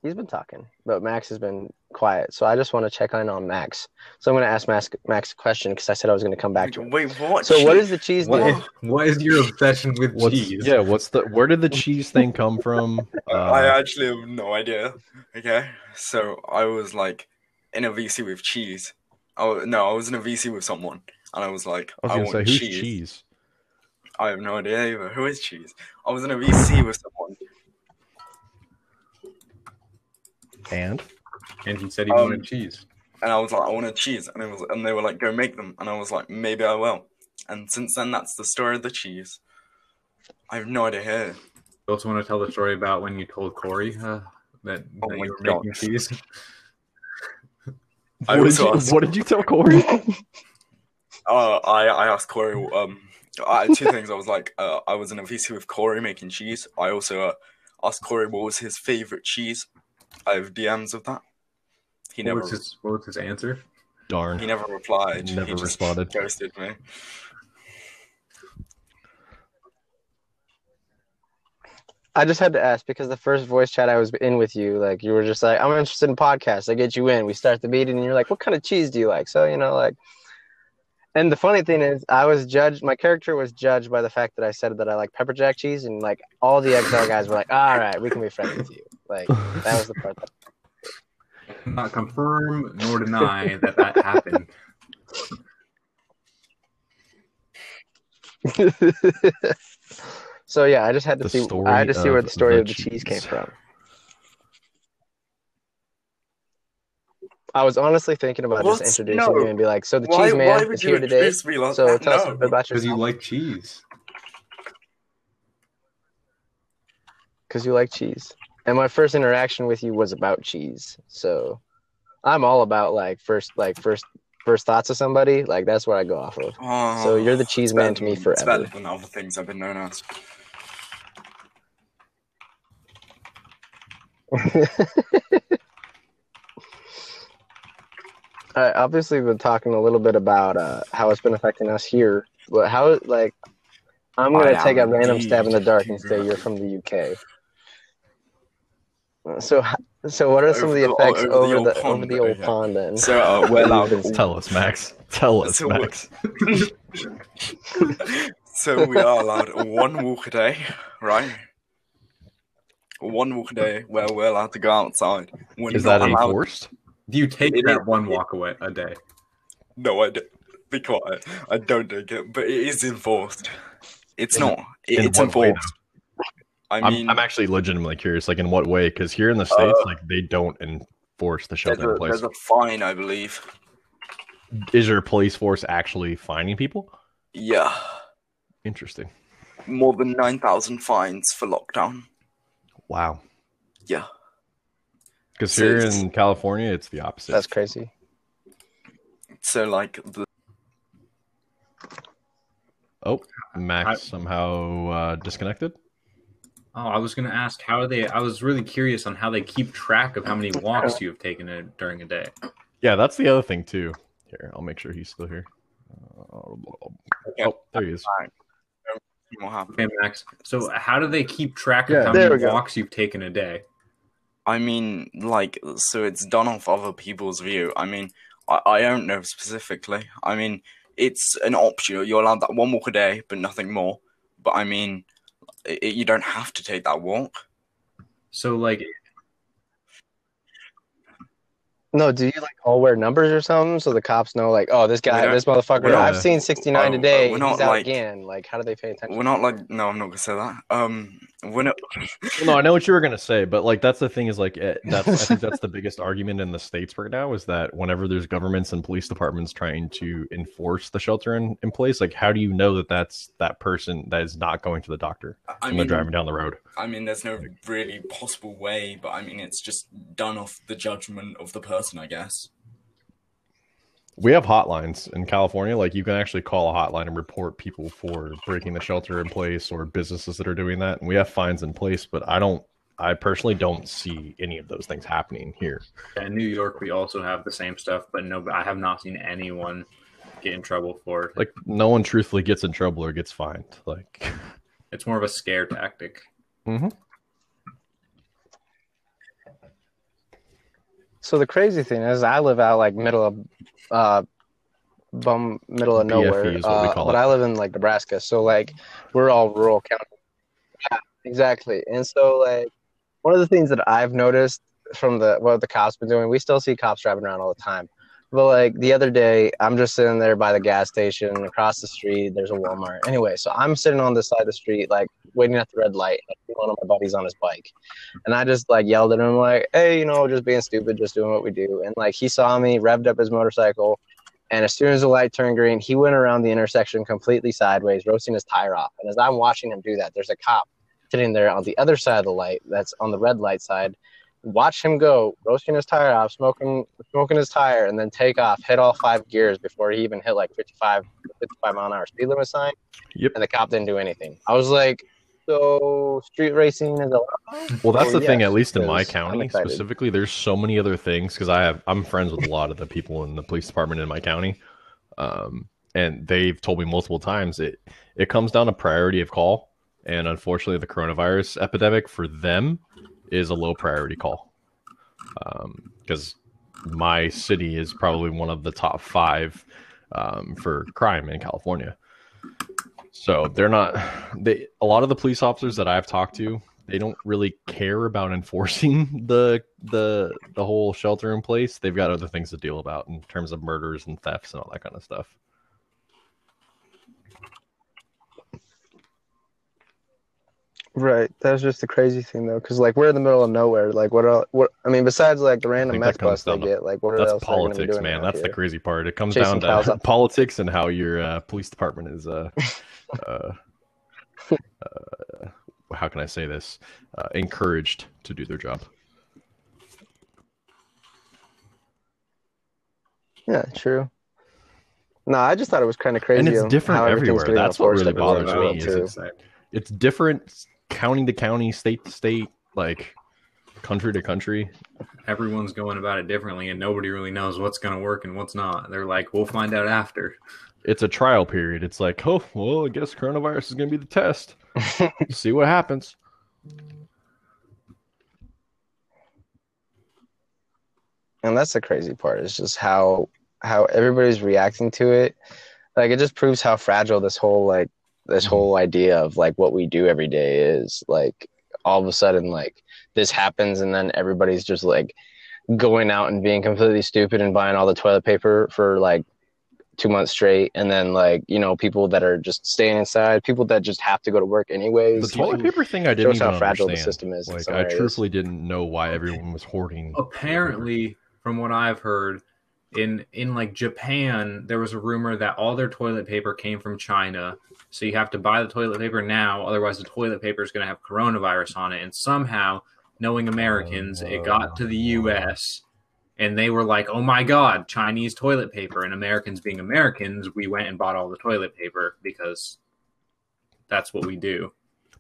He's been talking, but Max has been quiet. So I just want to check in on Max. So I'm going to ask Max, Max a question because I said I was going to come back to him. Wait, what? So what is the cheese What do? is, what is your obsession with What's, cheese? Yeah. What's the? Where did the cheese thing come from? Uh, I actually have no idea. Okay, so I was like in a VC with cheese. Oh no, I was in a VC with someone, and I was like, I was I, gonna say want who's cheese. cheese? I have no idea either. Who is cheese? I was in a VC with someone. And And he said he Um, wanted cheese. and I was like, I want a cheese, and it was, and they were like, go make them, and I was like, maybe I will. And since then, that's the story of the cheese. I have no idea. Here. You also want to tell the story about when you told Corey uh, that, Oh that you were God. making cheese? I what did, you, asked- what did you tell Corey? Uh, I I asked Corey. Um, I, two things. I was like, uh, I was in a VC with Corey making cheese. I also uh, asked Corey what was his favorite cheese. I have DMs of that. He What never was his What was his answer? Darn. he never replied. Never he just responded. Ghosted me. I just had to ask because the first voice chat I was in with you, like you were just like, I'm interested in podcasts. I get you in. We start the meeting, and you're like, what kind of cheese do you like? So you know, like. And the funny thing is, I was judged. My character was judged by the fact that I said that I like pepper jack cheese, and like all the XL guys were like, "All right, we can be friends with you." Like that was the part that Not confirm nor deny that that happened. so yeah, I just had to The see. I had to see where the story the of the cheese came from. I was honestly thinking about What? just introducing No. you and be like, "So the Why, cheese man is here today. like So that? tell us a No. bit about Because you like cheese. Because you like cheese, and my first interaction with you was about cheese. So I'm all about like first, like first, first thoughts of somebody. Like that's what I go off of. Oh, So you're the cheese man to me than- It's forever. better than other things I've been known as. I obviously been talking a little bit about uh, how it's been affecting us here, but how like I'm gonna I take a random stab in the dark and say you're from the UK. So, so what are some of the Over the- effects over the over old the over pond, the old yeah. pond? Then So uh, we're allowed. Tell us, Max. Tell us, So Max. so we are allowed one walk a day, right? One walk a day where we're allowed to go outside. We're Is that allowed- enforced? Do you take It that is- one walk away a day? No, I don't. Be quiet. I don't take it, but it is enforced. It's In- not. It, in it's what way, enforced. I mean, I'm, I'm actually legitimately curious. Like, in what way? Because here in the states, like, they don't enforce the there's shelter in place. there's a fine, I believe. Is your police force actually finding people? Yeah, Interesting. more than nine thousand fines for lockdown. Wow. Yeah, Because So here in California, it's the opposite. that's crazy. so like the oh, Max I- somehow uh, disconnected. Oh, I was going to ask how they. I was really curious on how they keep track of how many walks you have taken a, during a day. Yeah, that's the other thing too. Here, I'll make sure he's still here. Uh, oh, there he is. Okay, Max. So, how do they keep track of Yeah, how many walks you've taken a day? I mean, like, so it's done off other people's view. I mean, I, I don't know specifically. I mean, it's an option. You're allowed that one walk a day, but nothing more. But I mean, i you don't have to take that walk. So, like, No, do you like all wear numbers or something so the cops know like, oh, this guy, this motherfucker, Yeah. I've seen 69 Oh, today. we're He's not out like- again. Like, how do they pay attention? We're not like, no, I'm not gonna say that. Um, We're not. no, I know what you were gonna say, but like that's the thing is like eh, that's I think that's the biggest argument in the states right now is that whenever there's governments and police departments trying to enforce the shelter in, in place, like how do you know that that's that person that is not going to the doctor I when they're driving down the road? I mean, there's no really possible way, but I mean, it's just done off the judgment of the person, I guess. We have hotlines in California. Like you can actually call a hotline and report people for breaking the shelter in place or businesses that are doing that. And we have fines in place, but I don't I personally don't see any of those things happening here. In New York, we also have the same stuff, but no, I have not seen anyone get in trouble for it. Like no one truthfully gets in trouble or gets fined. Like It's more of a scare tactic. mhm. So the crazy thing is, I live out like middle of, uh, bum middle of nowhere. is what we uh, but it. I live in like Nebraska, so like we're all rural county. Yeah, exactly. And so like one of the things that I've noticed from the what the cops been doing, we still see cops driving around all the time. But like the other day, I'm just sitting there by the gas station across the street. There's a Walmart. Anyway, so I'm sitting on this side of the street, like waiting at the red light. One of my buddies on his bike, and I just like yelled at him, like, "Hey, you know, just being stupid, just doing what we do." And like he saw me, revved up his motorcycle, and as soon as the light turned green, he went around the intersection completely sideways, roasting his tire off. And as I'm watching him do that, there's a cop sitting there on the other side of the light, that's on the red light side. Watch him go, roasting his tire off, smoking, smoking his tire, and then take off, hit all five gears before he even hit like 55, 55 mile an hour speed limit sign. Yep. And the cop didn't do anything. I was like, so street racing is allowed? Well, that's the thing. At least in my county specifically, there's so many other things because I have I'm friends with a lot of the people in the police department in my county, um, and they've told me multiple times it it comes down to priority of call, and unfortunately, the coronavirus epidemic for them is a low priority call, because my city is probably one of the top five um, for crime in California. So they're not they a lot of the police officers that I've talked to, they don't really care about enforcing the the the whole shelter in place. They've got other things to deal about in terms of murders and thefts and all that kind of stuff. Right. That's just the crazy thing though, because like we're in the middle of nowhere. Like what? el what? I mean, besides like the random meth bust they get, like what That's else are they gonna be politics, man. That's the crazy part. It comes Chasing down to politics and how your uh, police department is uh, uh, uh, how can I say this? Uh, encouraged to do their job. Yeah, true. No, I just thought it was kind of crazy. And it's different everywhere. That's what really bothers me is. It's It's different county to county, state to state, like country to country. everyone's going about it differently, and nobody really knows what's going to work and what's not. They're like, we'll find out after. it's a trial period. It's like, oh, well, I guess coronavirus is going to be the test. See what happens. and that's the crazy part is just how how everybody's reacting to it like it just proves how fragile this whole like this Mhm. whole idea of like what we do every day is like all of a sudden like this happens and then everybody's just like going out and being completely stupid and buying all the toilet paper for like two months straight and then like you know people that are just staying inside people that just have to go to work anyways The toilet paper thing, I didn't shows even how fragile the system is Like, I areas. truthfully didn't know why everyone was hoarding. Apparently, from what I've heard, in in like Japan, there was a rumor that all their toilet paper came from China. So you have to buy the toilet paper now, otherwise the toilet paper is going to have coronavirus on it. And somehow, knowing Americans, it got to the U.S. and they were like, "Oh my God, Chinese toilet paper!" And Americans, being Americans, we went and bought all the toilet paper because that's what we do.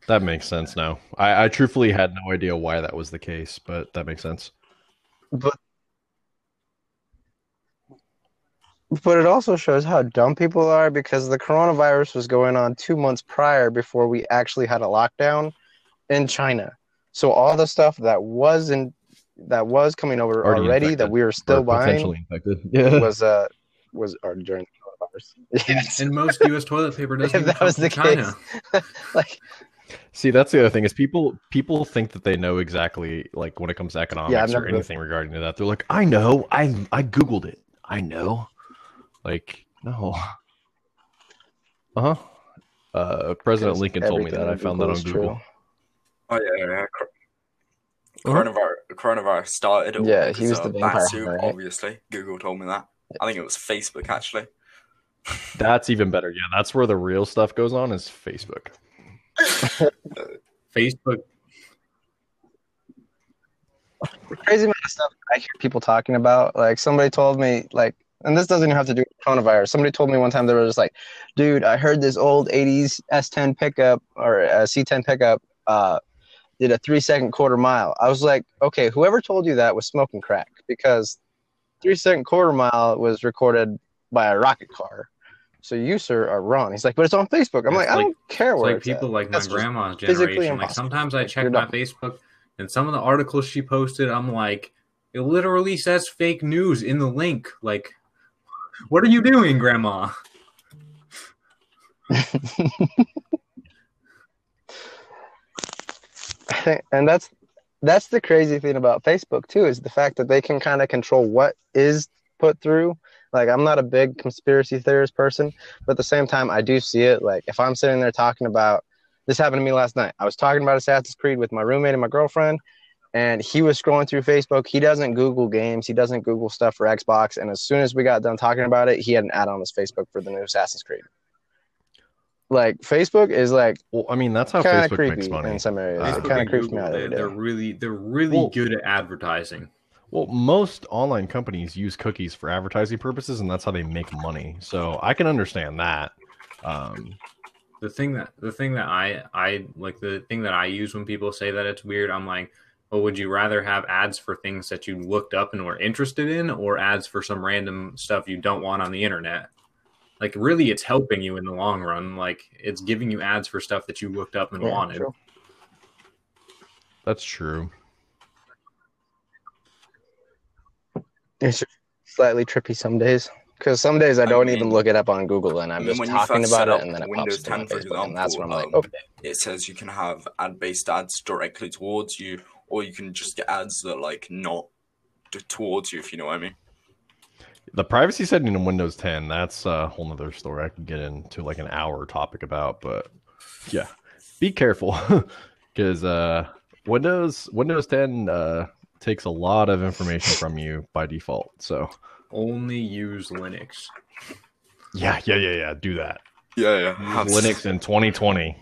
That makes sense now. I, I truthfully had no idea why that was the case, but that makes sense. But but it also shows how dumb people are because the coronavirus was going on two months prior before we actually had a lockdown in China. So all the stuff that was in that was coming over Already already, that we were still buying potentially infected. Yeah. was uh was or during the coronavirus. Yes. And most U.S. toilet paper doesn't If even that come was from the China. case. like See, that's the other thing is people people think that they know exactly like when it comes to economics Yeah, or anything regarding to that. They're like, I know, I I googled it, I know. Like, no. Uh huh. Uh, President Lincoln told me that. I on found that on is Google. true. Oh yeah, yeah. Cor- Coronavirus, coronavirus started. at Yeah, he was the a vampire bat suit, right? Obviously, Google told me that. I think it was Facebook actually. That's even better. Yeah, that's where the real stuff goes on is Facebook. Facebook. crazy amount of stuff I hear people talking about. Like somebody told me, like, and this doesn't even have to do with coronavirus. Somebody told me one time they were just like, "Dude, I heard this old '80s S10 pickup or a C10 pickup uh, did a three second quarter mile." I was like, "Okay, whoever told you that was smoking crack because three second quarter mile was recorded by a rocket car." So you, sir, are wrong. He's like, but it's on Facebook. I'm It's like, I like- don't care It's where like it's people at. like my That's just grandma's generation. Like sometimes I check You're my. Facebook and some of the articles she posted, I'm like, it literally says fake news in the link. Like, what are you doing, grandma? and that's that's the crazy thing about Facebook too is the fact that they can kind of control what is put through. Like I'm not a big conspiracy theorist person, but at the same time I do see it. Like if I'm sitting there talking about this happened to me last night. I was talking about Assassin's Creed with my roommate and my girlfriend, and he was scrolling through Facebook. He doesn't Google games. He doesn't Google stuff for Xbox. And as soon as we got done talking about it, he had an ad on his Facebook for the new Assassin's Creed. Like Facebook is like Well, I mean, that's how kind of Facebook creepy makes money. in some areas. Uh, it kind of and creeps me out they, every day. they're really they're really Well- good at advertising. Well, most online companies use cookies for advertising purposes, and that's how they make money. So I can understand that. Um, the thing that the thing that I I like the thing that I use when people say that it's weird, I'm like, well, would you rather have ads for things that you looked up and were interested in, or ads for some random stuff you don't want on the internet? Like, really, it's helping you in the long run. Like, it's giving you ads for stuff that you looked up and Yeah, wanted. true. that's true. It's slightly trippy some days because some days I I don't mean- even look it up on Google and I I'm mean, just talking about it and then it Windows pops up on 10, for Facebook and that's when I'm like, example. It says you can have ad-based ads directly towards you, or you can just get ads that like not t- towards you, if you know what I mean. The privacy setting in Windows 10, that's a whole nother story I could get into like an hour topic about, but yeah, be careful because uh, Windows Windows 10 uh, takes a lot of information from you by default. So Only use Linux. yeah, yeah, yeah, yeah, do that. Yeah, yeah. Use Linux in 2020.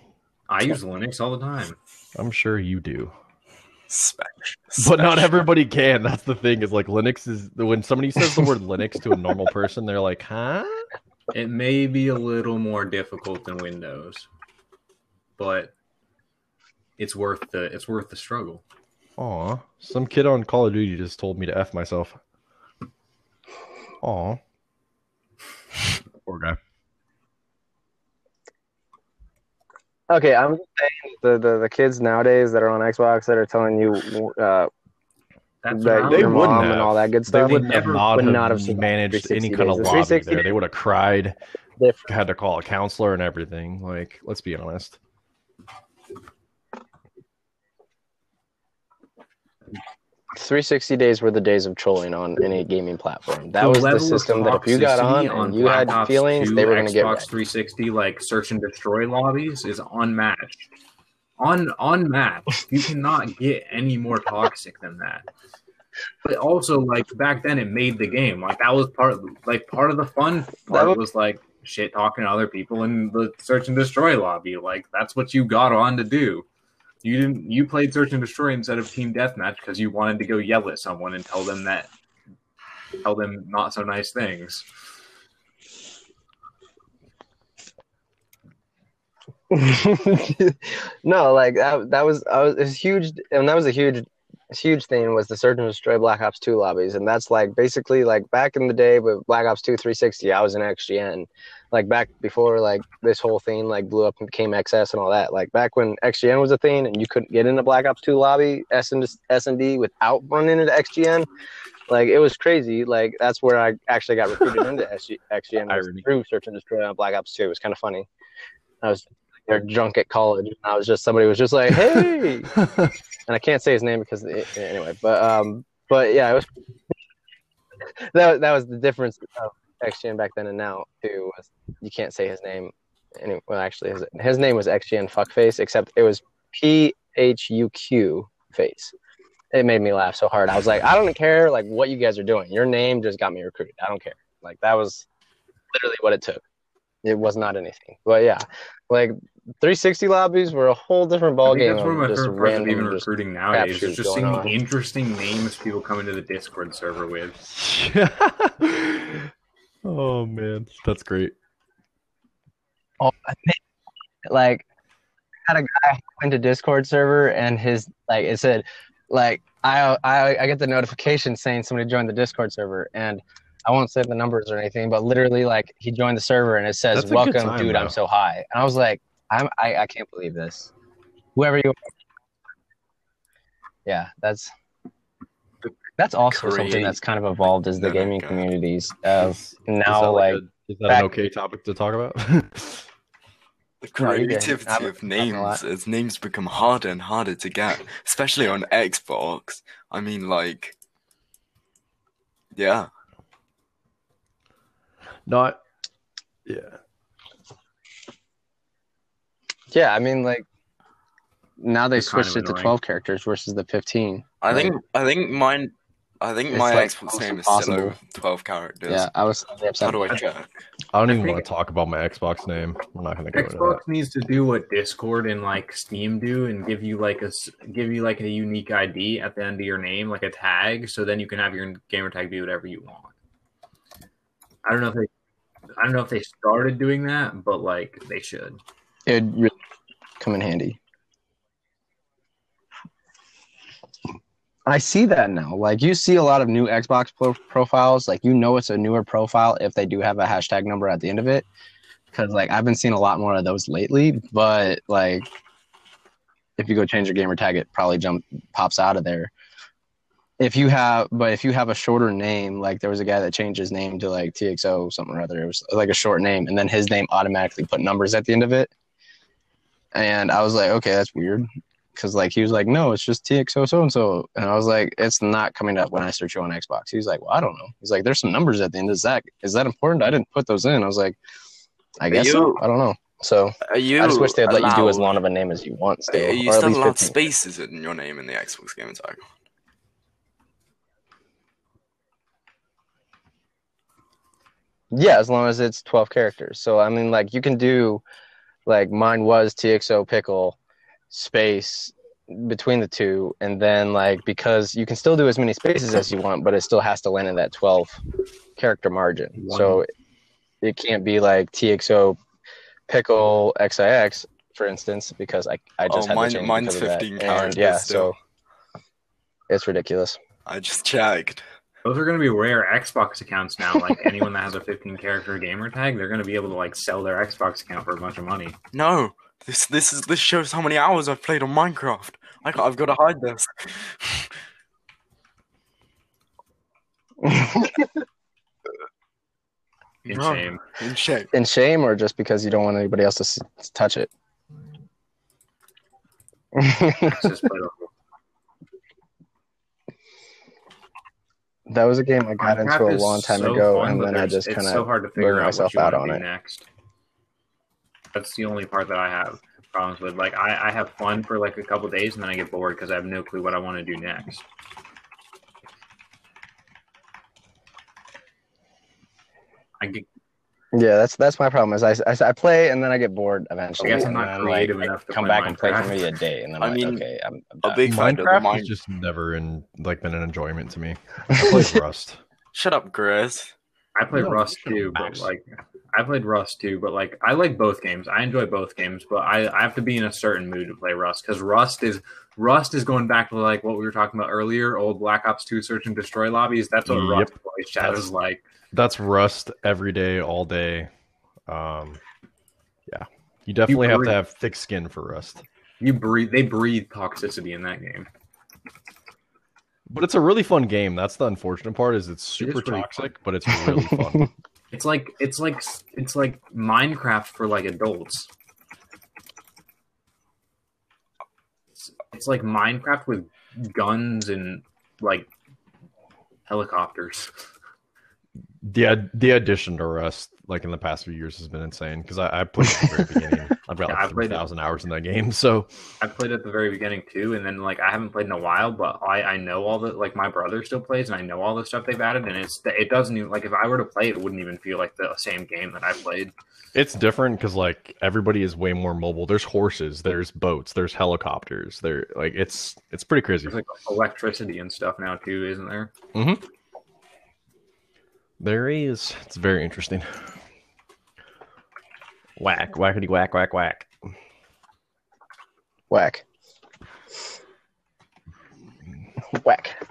I use Linux all the time. I'm sure you do. Spec- But not everybody can. That's the thing. Is like Linux is when somebody says the word Linux to a normal person, they're like, "Huh?" It may be a little more difficult than Windows, but it's worth the it's worth the struggle. Aw, some kid on Call of Duty just told me to f myself. Aw, poor guy. Okay, I'm just saying the, the, the kids nowadays that are on Xbox that are telling you uh, That's that They your wouldn't mom have. and all that good They stuff. wouldn't never- not, would have not have survived managed any kind of days. Lobby 360 there. They would have cried, Different. had to call a counselor and everything. Like, let's be honest. Three sixty days were the days of trolling on any gaming platform. That the was the system that if you got on and you Black had Ops feelings, 2, they were going to get Xbox 360 like search and destroy lobbies is unmatched. On unmatched. You cannot get any more toxic than that. But also, like back then, it made the game. Like that was part, like part of the fun part was- was like shit talking to other people in the search and destroy lobby. Like that's what you got on to do. You didn't. You played search and destroy instead of team deathmatch because you wanted to go yell at someone and tell them that, tell them not so nice things. no, like that, that was I was it's huge, and that was a huge, huge thing was the search and destroy Black Ops Two lobbies, and that's like basically like back in the day with Black Ops Two 360, I was in XGN, like back before like this whole thing like blew up and became XS and all that. Like back when XGN was a thing and you couldn't get into Black Ops Two lobby S and S and D without running into XGN. Like it was crazy. Like that's where I actually got recruited into SG, XGN through Search and Destroy on Black Ops Two. It was kind of funny. I was there drunk at college. And I was just somebody was just like, "Hey," and I can't say his name because anyway. But um, but yeah, it was that that was the difference of XGN back then and now too. Was you can't say his name. Anyway, well, actually, his his name was XGN Fuckface, except it was P H U Q face. It made me laugh so hard. I was like, I don't care like what you guys are doing. Your name just got me recruited. I don't care. Like that was literally what it took. It was not anything. But yeah, like 360 lobbies were a whole different I ball game. that's one of my of just favorite parts of even recruiting nowadays. crapshoot Is just seeing on. interesting names people come into the Discord server with. oh man, that's great. Oh, I think, like I had a guy who went to Discord server and his like it said like I I I get the notification saying somebody joined the Discord server and I won't say the numbers or anything, but literally like he joined the server and it says That's a good welcome time, dude, though. I'm so high. And I was like, I'm I, I can't believe this. Whoever you Yeah, that's that's also something that's kind of evolved is the No, no, gaming go. communities of Is- is now that like a- is that back- an okay topic to talk about? The No, you're good. creativity I'm- of I'm not gonna lie. names as names become harder and harder to get, especially on Xbox. I mean, like, yeah, Not. Yeah. Yeah, I mean, like now they It's kind of switched it to twelve characters versus the fifteen. I Like, think I think mine, I think It's, my like, Xbox name is still over twelve characters. Yeah, I was How do I check? I don't even think- want to talk about my Xbox name. I'm not gonna go into Xbox needs to do what Discord and like Steam do, and give you like a s- give you like a unique ID at the end of your name, like a tag, so then you can have your gamer tag do whatever you want. I don't know if they, I don't know if they started doing that, but like they should. It'd really come in handy. I see that now. Like you see a lot of new Xbox pro- profiles. Like you know it's a newer profile if they do have a hashtag number at the end of it. Because like I've been seeing a lot more of those lately. But like if you go change your gamer tag, it probably jump pops out of there. If you have, but if you have a shorter name, like there was a guy that changed his name to like TXO something or other. It was like a short name, and then his name automatically put numbers at the end of it. And I was like, okay, that's weird. Cause like he was like, no, it's just TXO so and so, and I was like, it's not coming up when I search you on Xbox. He's like, well, I don't know. He's like, there's some numbers at the end. Is that is that important? I didn't put those in. I was like, I guess so. I don't know. So you? I just wish they'd let you do as long of a name as you want. Still, Are you or still least allowed 15. spaces in your name in the Xbox gamer tag? Yeah, as long as it's 12 characters. So I mean like you can do like mine was TXO pickle space between the two and then like because you can still do as many spaces as you want but it still has to land in that 12 character margin. So it can't be like TXO pickle XIX for instance because I I just Oh, had mine- to change mine's of that. 15 And characters yeah, still. so it's ridiculous. I just checked. Those are going to be rare Xbox accounts now. Like anyone that has a 15 character gamer tag, they're going to be able to like sell their Xbox account for a bunch of money. No, this this is this shows how many hours I've played on Minecraft. I got, I've got to hide this. In No. shame. In shame. In shame or just because you don't want anybody else to s- touch it? It's just pitiful. That was a game I got into a is long time so ago, fun, and but then I there's- just it's kind of so hard to figure out myself what you out want on do it. next. That's the only part that I have problems with. Like I, I have fun for like a couple days, and then I get bored because I have no clue what I want to do next. I get, yeah, that's that's my problem. Is I, I, I play and then I get bored eventually. I guess I'm not creative like, enough to come play back and play for Minecraft. maybe a day, and then I I'm like, mean, okay, I'm, I'm A done. big fan of Minecraft Minecraft. has just never in like been an enjoyment to me. I played Rust. Shut up, Grizz. I played No, Rust too, but Max. like I played Rust too, but like I like both games. I enjoy both games, but I, I have to be in a certain mood to play Rust because Rust is Rust is going back to like what we were talking about earlier, old Black Ops Two search and destroy lobbies. That's what Yep. Rust voice chat That's- is like. That's Rust every day, all day. Um, yeah, you definitely have breathe. to have thick skin for Rust. You breathe. They breathe toxicity in that game. But it's a really fun game. That's the unfortunate part. Is it's super pretty toxic, but it's really fun. It's like it's like it's like Minecraft for like adults. It's, it's like Minecraft with guns and like helicopters. the the addition to Rust like in the past few years has been insane because I, I played at the very beginning. I've got like played it. thousand hours in that game. So I played at the very beginning too, and then like I haven't played in a while, but I I know all the like my brother still plays, and I know all the stuff they've added, and it's it doesn't even like if I were to play it, it wouldn't even feel like the same game that I played. it's different because like everybody is way more mobile. There's horses, there's boats, there's helicopters. There like it's it's pretty crazy. There's like electricity and stuff now too, isn't there? Mm-hmm. There is. It's very interesting. Whack, whackety whack, whack, whack. Whack. Whack.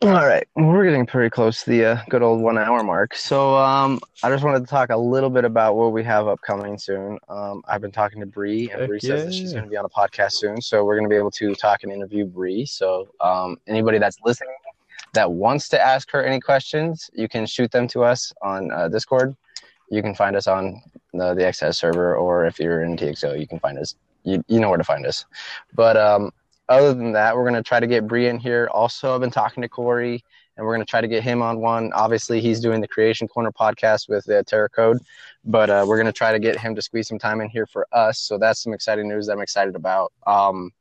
All right, we're getting pretty close to the uh, good old one hour mark. So, um, I just wanted to talk a little bit about what we have upcoming soon. Um, I've been talking to Bree, and Bree says that she's going to be on a podcast soon. So, we're going to be able to talk and interview Bree. So, um, anybody that's listening that wants to ask her any questions, you can shoot them to us on uh, Discord. You can find us on the, the XS server, or if you're in TXO, you can find us. You, you know where to find us. But um, other than that, we're going to try to get Bree in here. Also, I've been talking to Corey, and we're going to try to get him on one. Obviously, he's doing the Creation Corner podcast with Terra Code, but uh, we're going to try to get him to squeeze some time in here for us. So that's some exciting news that I'm excited about. Um,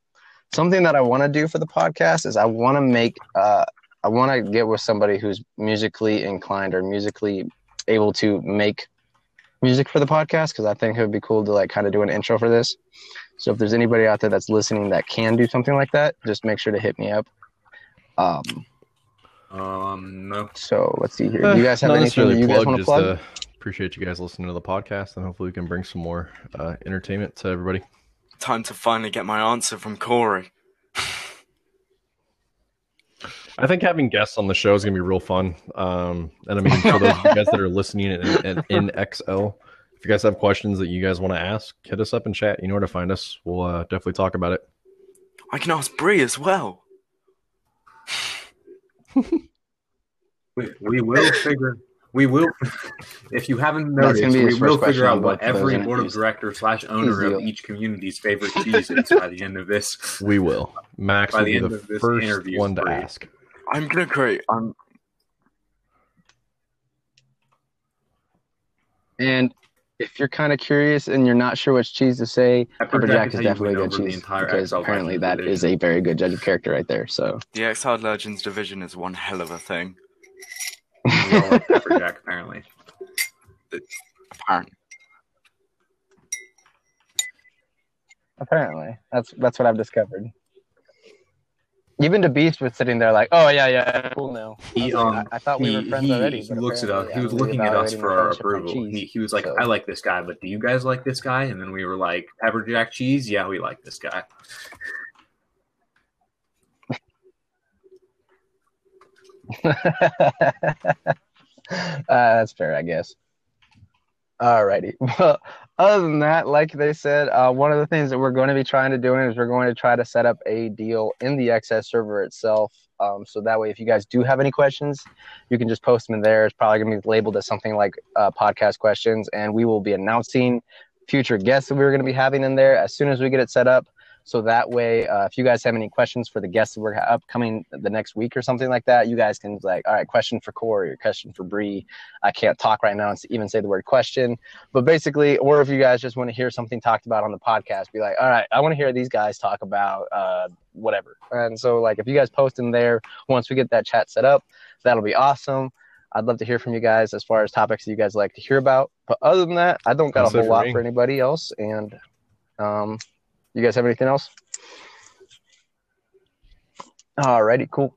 something that I want to do for the podcast is I want to make, uh, I want to get with somebody who's musically inclined or musically able to make music for the podcast because I think it would be cool to like kind of do an intro for this. So if there's anybody out there that's listening that can do something like that, just make sure to hit me up. Um, Um, no. so let's see here. Do you guys have Uh, Not anything that necessarily you guys want to plug? uh, appreciate you guys listening to the podcast, and hopefully we can bring some more uh, entertainment to everybody. Time to finally get my answer from Corey. I think having guests on the show is gonna be real fun. Um, and I mean, for those of you guys that are listening in, in, in XL, if you guys have questions that you guys want to ask, hit us up in chat. You know where to find us. We'll uh, definitely talk about it. I can ask Bree as well. We, we will figure. We will. If you haven't noticed, we will figure out what both of those every board of director slash owner of each community's favorite cheese is by the end of this. We will. Max By will the be end the of this first interview, one to Bree. ask. I'm gonna create. I'm And if you're kind of curious and you're not sure which cheese to say, Pepper Pepper Jack Jack is is how you definitely a good the cheese entire because XL apparently Legends that is division. a very good judge of character right there. So the Exiled Legends division is one hell of a thing. Like Pepper Jack, apparently. Apparently. apparently that's that's what I've discovered. Even the Beast was sitting there like, "Oh yeah, yeah, cool now." I, He, um, I, I thought we he, were friends he, already. he looks at us. He was looking at us for our approval. He, he was like, so- "I like this guy, but do you guys like this guy?" And then we were like, "Pepper Jack cheese, yeah, we like this guy." uh, that's fair, I guess. Alrighty. Well, other than that, like they said, uh, one of the things that we're going to be trying to do is we're going to try to set up a deal in the XS server itself. Um, so that way, if you guys do have any questions, you can just post them in there. It's probably going to be labeled as something like uh, podcast questions, and we will be announcing future guests that we're going to be having in there as soon as we get it set up. So that way, uh, if you guys have any questions for the guests that we're upcoming the next week or something like that, you guys can like, all right, question for Corey or question for Bree. I can't talk right now and even say the word question, but basically, or if you guys just want to hear something talked about on the podcast, be like, all right, I want to hear these guys talk about uh, whatever. And so, like, if you guys post in there once we get that chat set up, that'll be awesome. I'd love to hear from you guys as far as topics that you guys like to hear about. But other than that, I don't got That's a whole lot me. for anybody else. And um, you guys have anything else? Alrighty, cool.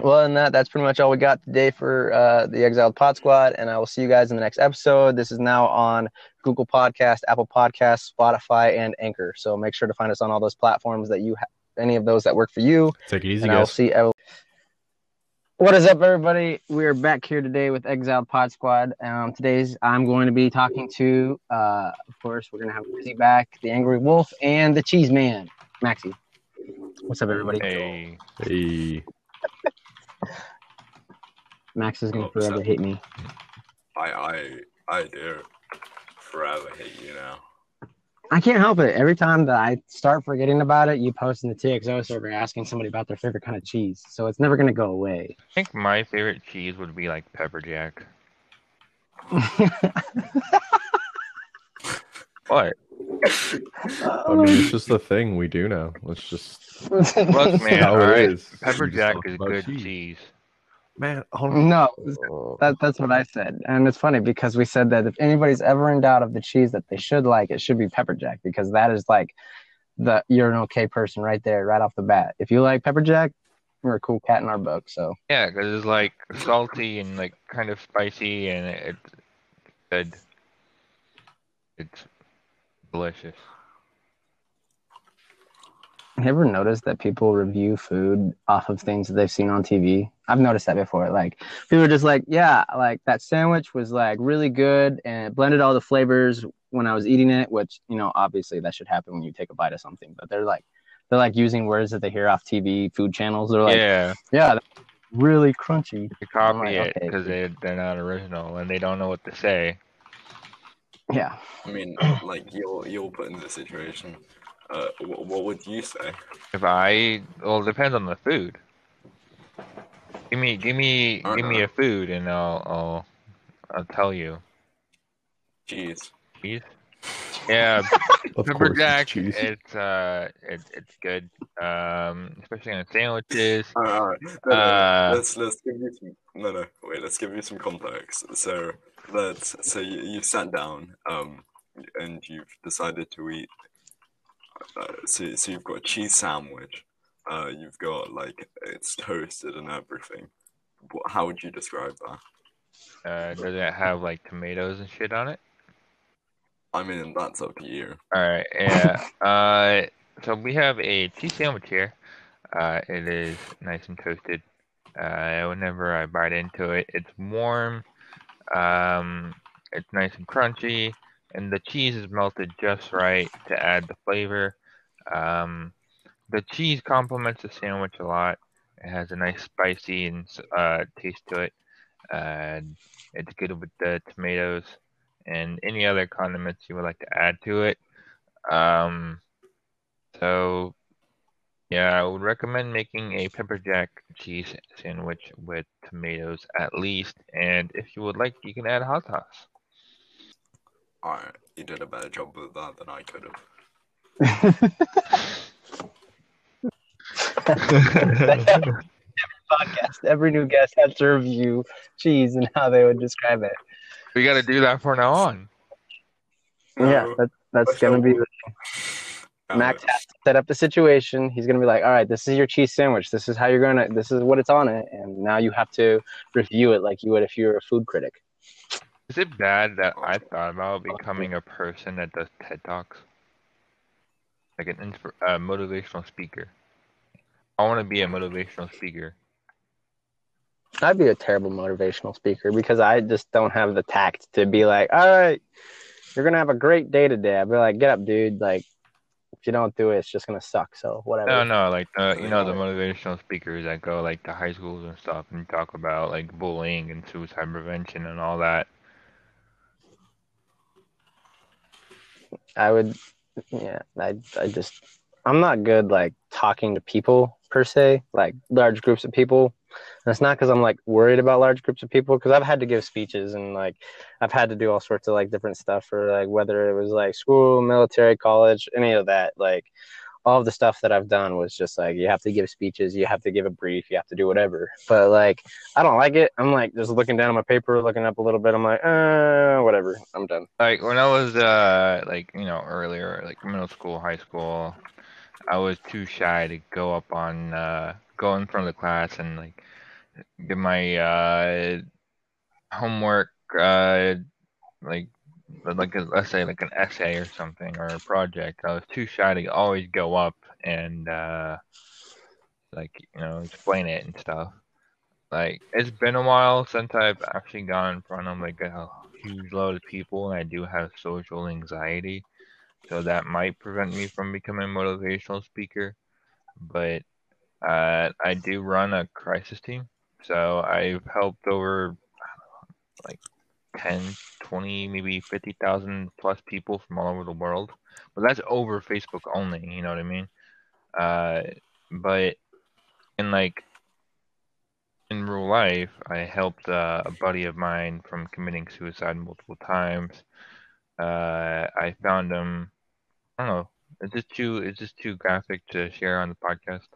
Well, and that that's pretty much all we got today for uh, the Exiled Pod Squad, and I will see you guys in the next episode. This is now on Google Podcast, Apple Podcast, Spotify, and Anchor. So make sure to find us on all those platforms that you have, any of those that work for you. Take it easy, and I'll see. What is up, everybody? We're back here today with Exiled Pod Squad. Um, today's I'm going to be talking to, uh, of course, we're going to have Maxie back, the Angry Wolf, and the Cheese Man, Maxie. What's up, everybody? Hey, Hey, Max is going to What's forever up? hate me. I I I do forever hate you now. I can't help it. Every time that I start forgetting about it, you post in the TXO server asking somebody about their favorite kind of cheese. So it's never going to go away. I think my favorite cheese would be like pepper jack. What? I mean, it's just a thing we do now. Let's just Look, man. how all it right. is. Pepper jack is about good cheese. cheese. Man, hold no, that, that's what I said. And it's funny because we said that if anybody's ever in doubt of the cheese that they should like, it should be pepper jack because that is like the you're an okay person right there, right off the bat. If you like pepper jack, you're a cool cat in our book. So Yeah, because it's like salty and like kind of spicy, and it- it's good. It's delicious. You ever notice that people review food off of things that they've seen on TV? I've noticed that before. Like people are just like, yeah, like that sandwich was like really good and it blended all the flavors when I was eating it, which, you know, obviously that should happen when you take a bite of something, but they're like they're like using words that they hear off TV food channels. They're like, yeah, yeah, really crunchy. to copy like, it okay. because they they're not original and they don't know what to say. Yeah. I mean, like you're you're put in the situation. Uh, what, what would you say? If I well, it depends on the food. Give me, give me, give me a food, and I'll, I'll, I'll tell you. Cheese. Cheese. Yeah, pepper course, it's. It's uh, it, it's good. Um, especially on sandwiches. All right, all right. No, no, Uh, let's let's give you some. No, no, wait. Let's give you some context. So let's so you you sat down, um, and you've decided to eat. Uh, so so you've got a cheese sandwich. Uh, you've got like it's toasted and everything. What, how would you describe that? Uh, does it have like tomatoes and shit on it? I mean, that's up to you. All right, yeah. uh, so we have a cheese sandwich here. Uh, it is nice and toasted. Uh, whenever I bite into it, it's warm. Um, it's nice and crunchy, and the cheese is melted just right to add the flavor. Um, the cheese complements the sandwich a lot. It has a nice spicy and uh, taste to it. And it's good with the tomatoes and any other condiments you would like to add to it. Um, so, yeah, I would recommend making a pepper jack cheese sandwich with tomatoes at least. And if you would like, you can add hot sauce. All right, you did a better job with that than I could have. Podcast. Every new guest has to review cheese and how they would describe it. We got to do that from now on. Yeah, that, that's gonna be Uh, Max has to set up the situation. He's gonna be like, "All right, this is your cheese sandwich. This is how you're gonna. This is what it's on it, and now you have to review it like you would if you were a food critic." Is it bad that I thought about becoming a person that does TED Talks? Like an insp- uh, motivational speaker. I want to be a motivational speaker. I'd be a terrible motivational speaker because I just don't have the tact to be like, "All right, you're gonna have a great day today." I'd be like, "Get up, dude! Like, if you don't do it, it's just gonna suck." So whatever. No, no, like uh, you know the motivational speakers that go like to high schools and stuff and talk about like bullying and suicide prevention and all that. I would, yeah, I, I just, I'm not good like talking to people per se, like large groups of people. And it's not because I'm like worried about large groups of people, because I've had to give speeches and like I've had to do all sorts of like different stuff for like whether it was like school, military, college, any of that. Like all the stuff that I've done was just like you have to give speeches, you have to give a brief, you have to do whatever. But like I don't like it. I'm like just looking down at my paper, looking up a little bit. I'm like, uh, whatever. I'm done. Like when I was uh like you know earlier like middle school, high school, I was too shy to go up on uh go in front of the class and like give my uh homework uh like like a, let's say like an essay or something or a project. I was too shy to always go up and uh like you know explain it and stuff. Like it's been a while since I've actually gone in front of like a huge load of people, and I do have social anxiety, so that might prevent me from becoming a motivational speaker. But uh, I do run a crisis team, so I've helped over like 10, 20, maybe 50,000 plus people from all over the world. But that's over Facebook only, you know what I mean? Uh, but in like in real life, I helped uh, a buddy of mine from committing suicide multiple times. Uh, I found him. I don't know. Is this too? Is this too graphic to share on the podcast?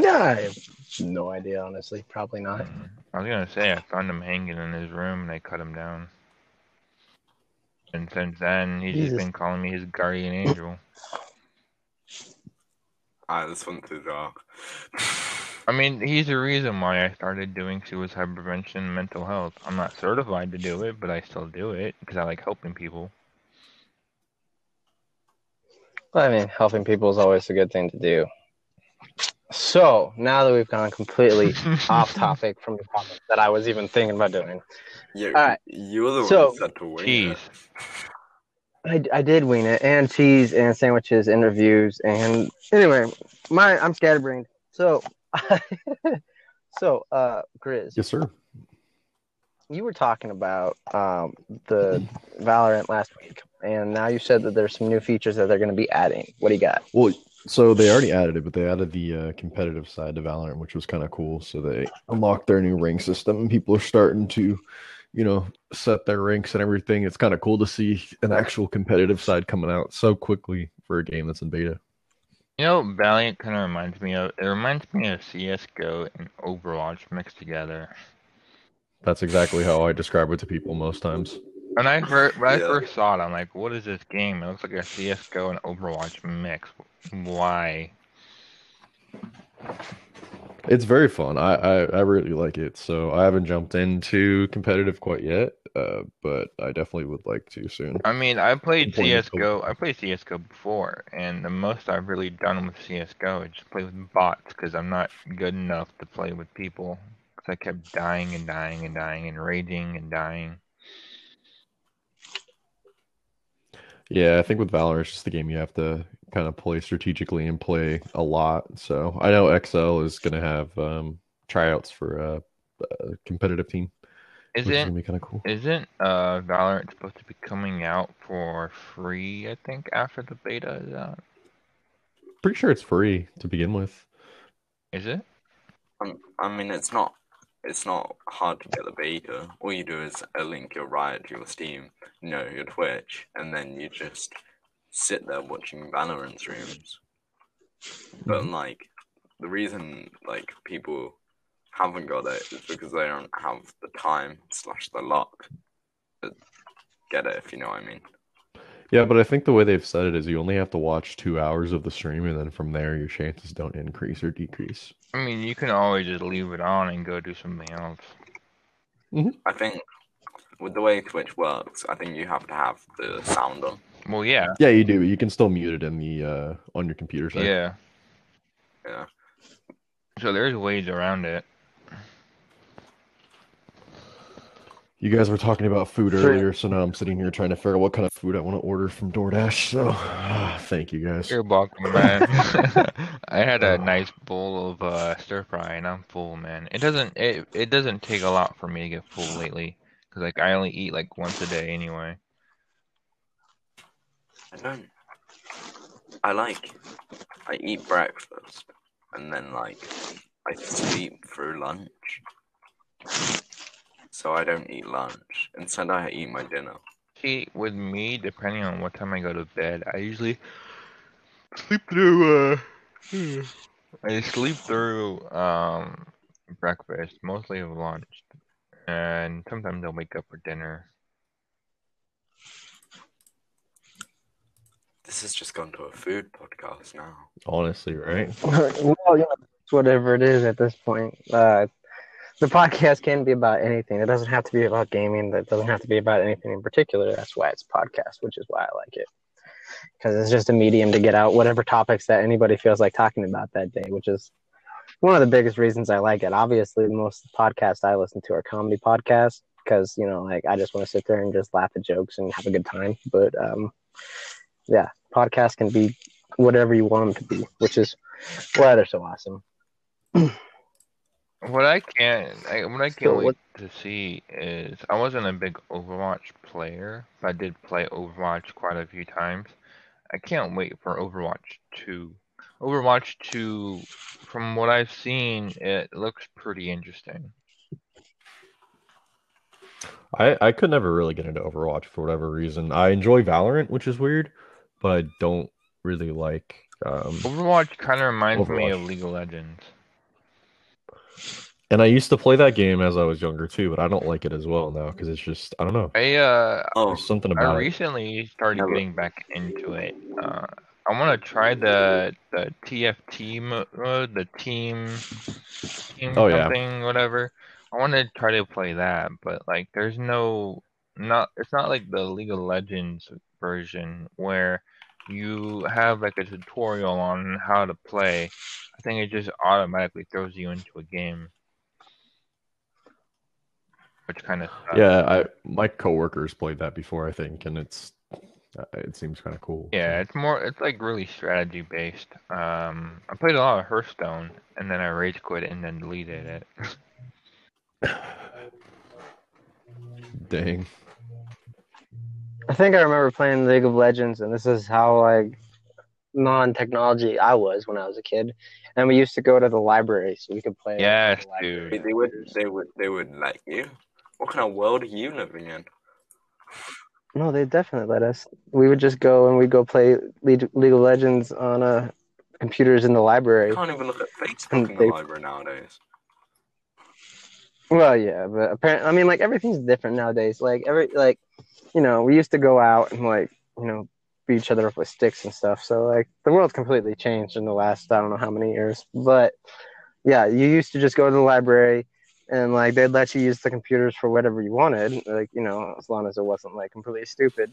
Yeah, I have no idea, honestly. Probably not. Mm. I was gonna say I found him hanging in his room and I cut him down. And since then, he's Jesus. just been calling me his guardian angel. Ah, this one's too dark. I mean, he's the reason why I started doing suicide prevention and mental health. I'm not certified to do it, but I still do it because I like helping people. I mean, helping people is always a good thing to do. So now that we've gone completely off topic from the topic that I was even thinking about doing, You, Alright, you're the so- one who said to wing Jeez. it. I, I did wean it and cheese and sandwiches and reviews and anyway, my I'm scatterbrained. So, so uh, Grizz, Yes, sir. you were talking about um the Valorant last week, and now you said that there's some new features that they're going to be adding. What do you got? Well, so they already added it, but they added the uh, competitive side to Valorant, which was kind of cool. So they unlocked their new rank system, and people are starting to, you know, set their ranks and everything. It's kind of cool to see an actual competitive side coming out so quickly for a game that's in beta. You know, Valorant kind of reminds me of. It reminds me of CS:GO and Overwatch mixed together. That's exactly how I describe it to people most times. When I first, when I Yeah. first saw it, I'm like, "What is this game? It looks like a CS:GO and Overwatch mix. Why?" It's very fun. I, I, I really like it. So I haven't jumped into competitive quite yet, uh, but I definitely would like to soon. I mean, I played CS:GO. I played CS:GO before, and the most I've really done with CS:GO is just play with bots because I'm not good enough to play with people. Because I kept dying and dying and dying and raging and dying. Yeah, I think with Valorant, it's just the game you have to kind of play strategically and play a lot. So I know XL is going to have um, tryouts for a, a competitive team, which is going to Isn't be kind of cool. isn't uh Valorant supposed to be coming out for free? I think after the beta is out. Pretty sure it's free to begin with. Is it? Um, I mean, it's not. It's not hard to get the beta. All you do is uh, link your Riot to your Steam, you know, your Twitch, and then you just sit there watching Valorant streams. But like, the reason like people haven't got it is because they don't have the time slash the luck to get it. If you know what I mean. Yeah, but I think the way they've said it is you only have to watch two hours of the stream, and then from there, your chances don't increase or decrease. I mean, you can always just leave it on and go do something else. I think with the way Twitch works, I think you have to have the sound on. Well, yeah, Yeah, you do. You can still mute it in the uh, on your computer side. yeah. Yeah. So there's ways around it. You guys were talking about food Sure. earlier, so now I'm sitting here trying to figure out what kind of food I want to order from DoorDash. So, thank you guys. You're welcome, man. I had a nice bowl of uh, stir fry, and I'm full, man. It doesn't it it doesn't take a lot for me to get full lately, because like I only eat like once a day anyway. I don't. I like. I eat breakfast, and then like I sleep through lunch. So I don't eat lunch. and Instead, I eat my dinner. See, with me, depending on what time I go to bed, I usually sleep through. Uh, I sleep through um breakfast, mostly of lunch, and sometimes I'll wake up for dinner. This has just gone to a food podcast now. Honestly, right? well, you know, it's whatever it is at this point. Uh, the podcast can be about anything. It doesn't have to be about gaming. It doesn't have to be about anything in particular. That's why it's a podcast, which is why I like it. Because it's just a medium to get out whatever topics that anybody feels like talking about that day, which is one of the biggest reasons I like it. Obviously, most podcasts I listen to are comedy podcasts because, you know, like I just want to sit there and just laugh at jokes and have a good time. But um, yeah, podcasts can be whatever you want them to be, which is why they're so awesome. What I can't, I, what I can't So wait what- to see is I wasn't a big Overwatch player, but I did play Overwatch quite a few times. I can't wait for Overwatch 2. Overwatch 2, from what I've seen, it looks pretty interesting. I I could never really get into Overwatch for whatever reason. I enjoy Valorant, which is weird, but I don't really like. Um, Overwatch kind of reminds me Overwatch. of League of Legends. And I used to play that game as I was younger too, but I don't like it as well now because it's just I don't know. I uh, Oh, There's something I about it. recently started Never. getting back into it. Uh, I want to try the the TFT mode, the team, team Oh, yeah. something, whatever. I want to try to play that, but like, there's no, not. It's not like the League of Legends version where you have like a tutorial on how to play. I think it just automatically throws you into a game, which kind of Yeah, I my coworkers played that before, I think, and it's uh, it seems kind of cool. Yeah, it's more it's like really strategy based. Um I played a lot of Hearthstone and then I rage quit and then deleted it. Dang. I think I remember playing League of Legends, and this is how like non-technology I was when I was a kid. And we used to go to the library so we could play. like, Yes, the library. they, they would they would they would like you. What kind of world are you living in? No, they definitely let us. We would just go and we'd go play League League of Legends on uh, computers in the library. You can't even look at Facebook in the They- library nowadays. Well, yeah, but apparently, I mean, like everything's different nowadays. Like every, like, you know, we used to go out and like, you know, beat each other up with sticks and stuff. So like, the world's completely changed in the last I don't know how many years. But yeah, you used to just go to the library and like they'd let you use the computers for whatever you wanted, like you know, as long as it wasn't like completely stupid.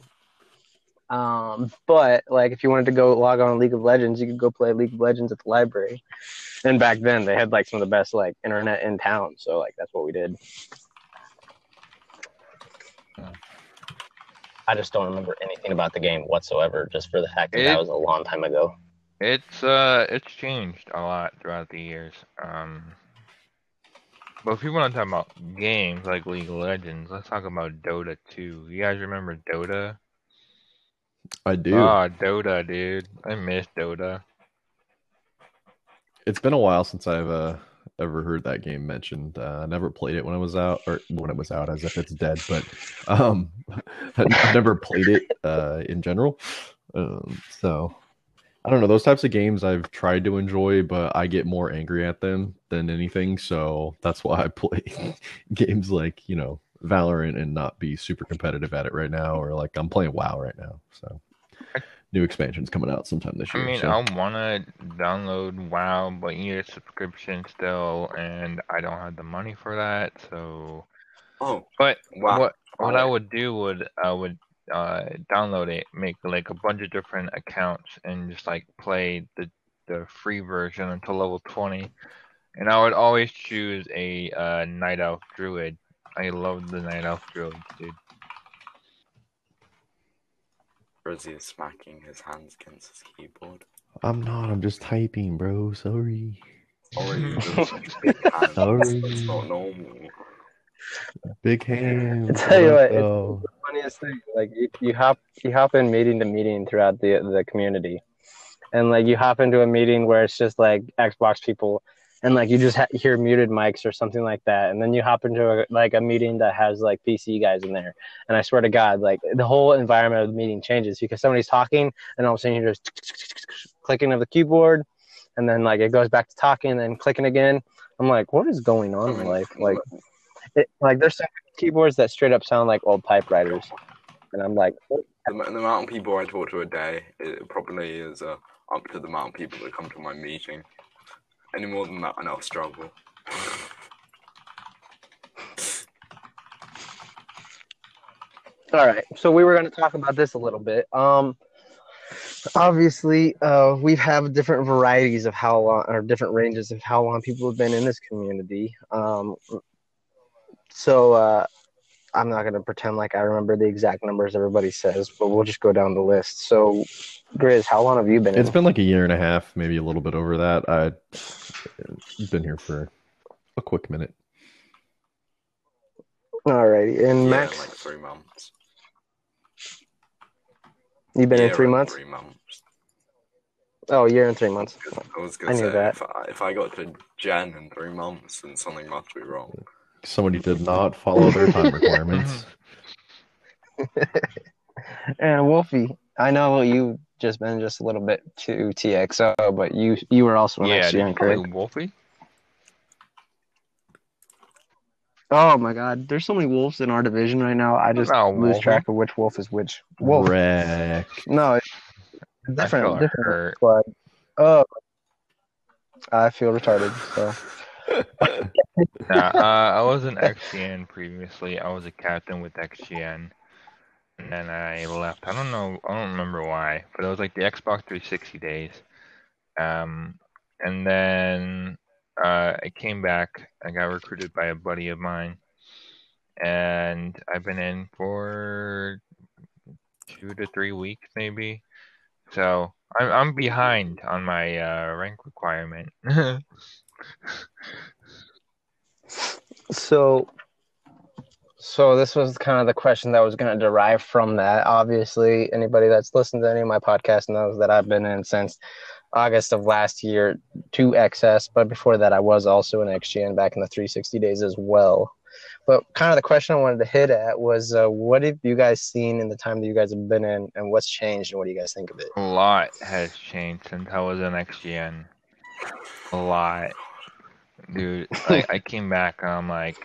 Um, but like if you wanted to go log on League of Legends, you could go play League of Legends at the library. And back then they had like some of the best like internet in town, so like that's what we did. I just don't remember anything about the game whatsoever, just for the fact that It- that was a long time ago. It's uh it's changed a lot throughout the years. Um but if you want to talk about games like League of Legends, let's talk about Dota 2. You guys remember Dota? I do. Ah, Dota, dude. I miss Dota. it's been a while since I've uh, ever heard that game mentioned. Uh, I never played it when it was out, or when it was out, as if it's dead. But um, I've never played it uh, in general. Um, so I don't know. Those types of games I've tried to enjoy, but I get more angry at them than anything. So that's why I play games like you know Valorant and not be super competitive at it right now, or like I'm playing WoW right now. So new expansions coming out sometime this year. I year. mean, so. I want to download WoW, but you need a subscription still, and I don't have the money for that. So, Oh, but wow. what what I would do would I would uh, download it, make like a bunch of different accounts, and just like play the the free version until level twenty. And I would always choose a uh, night elf druid. I love the night elf druid, dude. Rizzy is smacking his hands against his keyboard. I'm not. I'm just typing, bro. Sorry. Sorry, those big hands. Sorry. It's not normal. Big hands. I tell you what, it's- go. funniest thing. Like you, you hop you hop in meeting to meeting throughout the the community, and like you hop into a meeting where it's just like Xbox people, and like you just ha- hear muted mics or something like that, and then you hop into a, like a meeting that has like PC guys in there, and I swear to God, like the whole environment of the meeting changes because somebody's talking, and all of a sudden you're just clicking of the keyboard, and then like it goes back to talking, and then clicking again. I'm like, what is going on in life? Like, it, like there's some keyboards that straight up sound like old typewriters, and I'm like, the, the amount of people I talk to a day, it probably is uh, up to the amount of people that come to my meeting. Any more than that, and I'll struggle. All right. So we were going to talk about this a little bit. Um, obviously, uh, we have different varieties of how long, or different ranges of how long people have been in this community. Um, so uh, I'm not going to pretend like I remember the exact numbers everybody says, but we'll just go down the list. So, Grizz, how long have you been? It's in? been like a year and a half, maybe a little bit over that. I've been here for a quick minute. All right, righty. And yeah, Max, like three months. you've been in three months. Three months. Oh, a year and three months. I was gonna knew say that. if I, if I got to Jan in three months, then something must be wrong. Somebody did not follow their time requirements. And Wolfie, I know you just been just a little bit to TXO, but you you were also an yeah, did you XGN, play correct? Wolfie? Oh my God, there's so many wolves in our division right now. I just No, lose Wolfie. track of which wolf is which wolf. Wreck. No, it's different, feel different squad. Oh, I feel retarded. So Uh, I was an XGN previously. I was a captain with XGN, and then I left. I don't know. I don't remember why, but it was like the Xbox 360 days. Um, and then uh, I came back. I got recruited by a buddy of mine, and I've been in for two to three weeks, maybe. So I'm I'm behind on my uh, rank requirement. So, so this was kind of the question that was going to derive from that. Obviously, anybody that's listened to any of my podcasts knows that I've been in since August of last year to XS, but before that, I was also in XGN back in the 360 days as well. But kind of the question I wanted to hit at was, uh, what have you guys seen in the time that you guys have been in, and what's changed, and what do you guys think of it? A lot has changed since I was in XGN. A lot. Dude, like I came back and I'm like,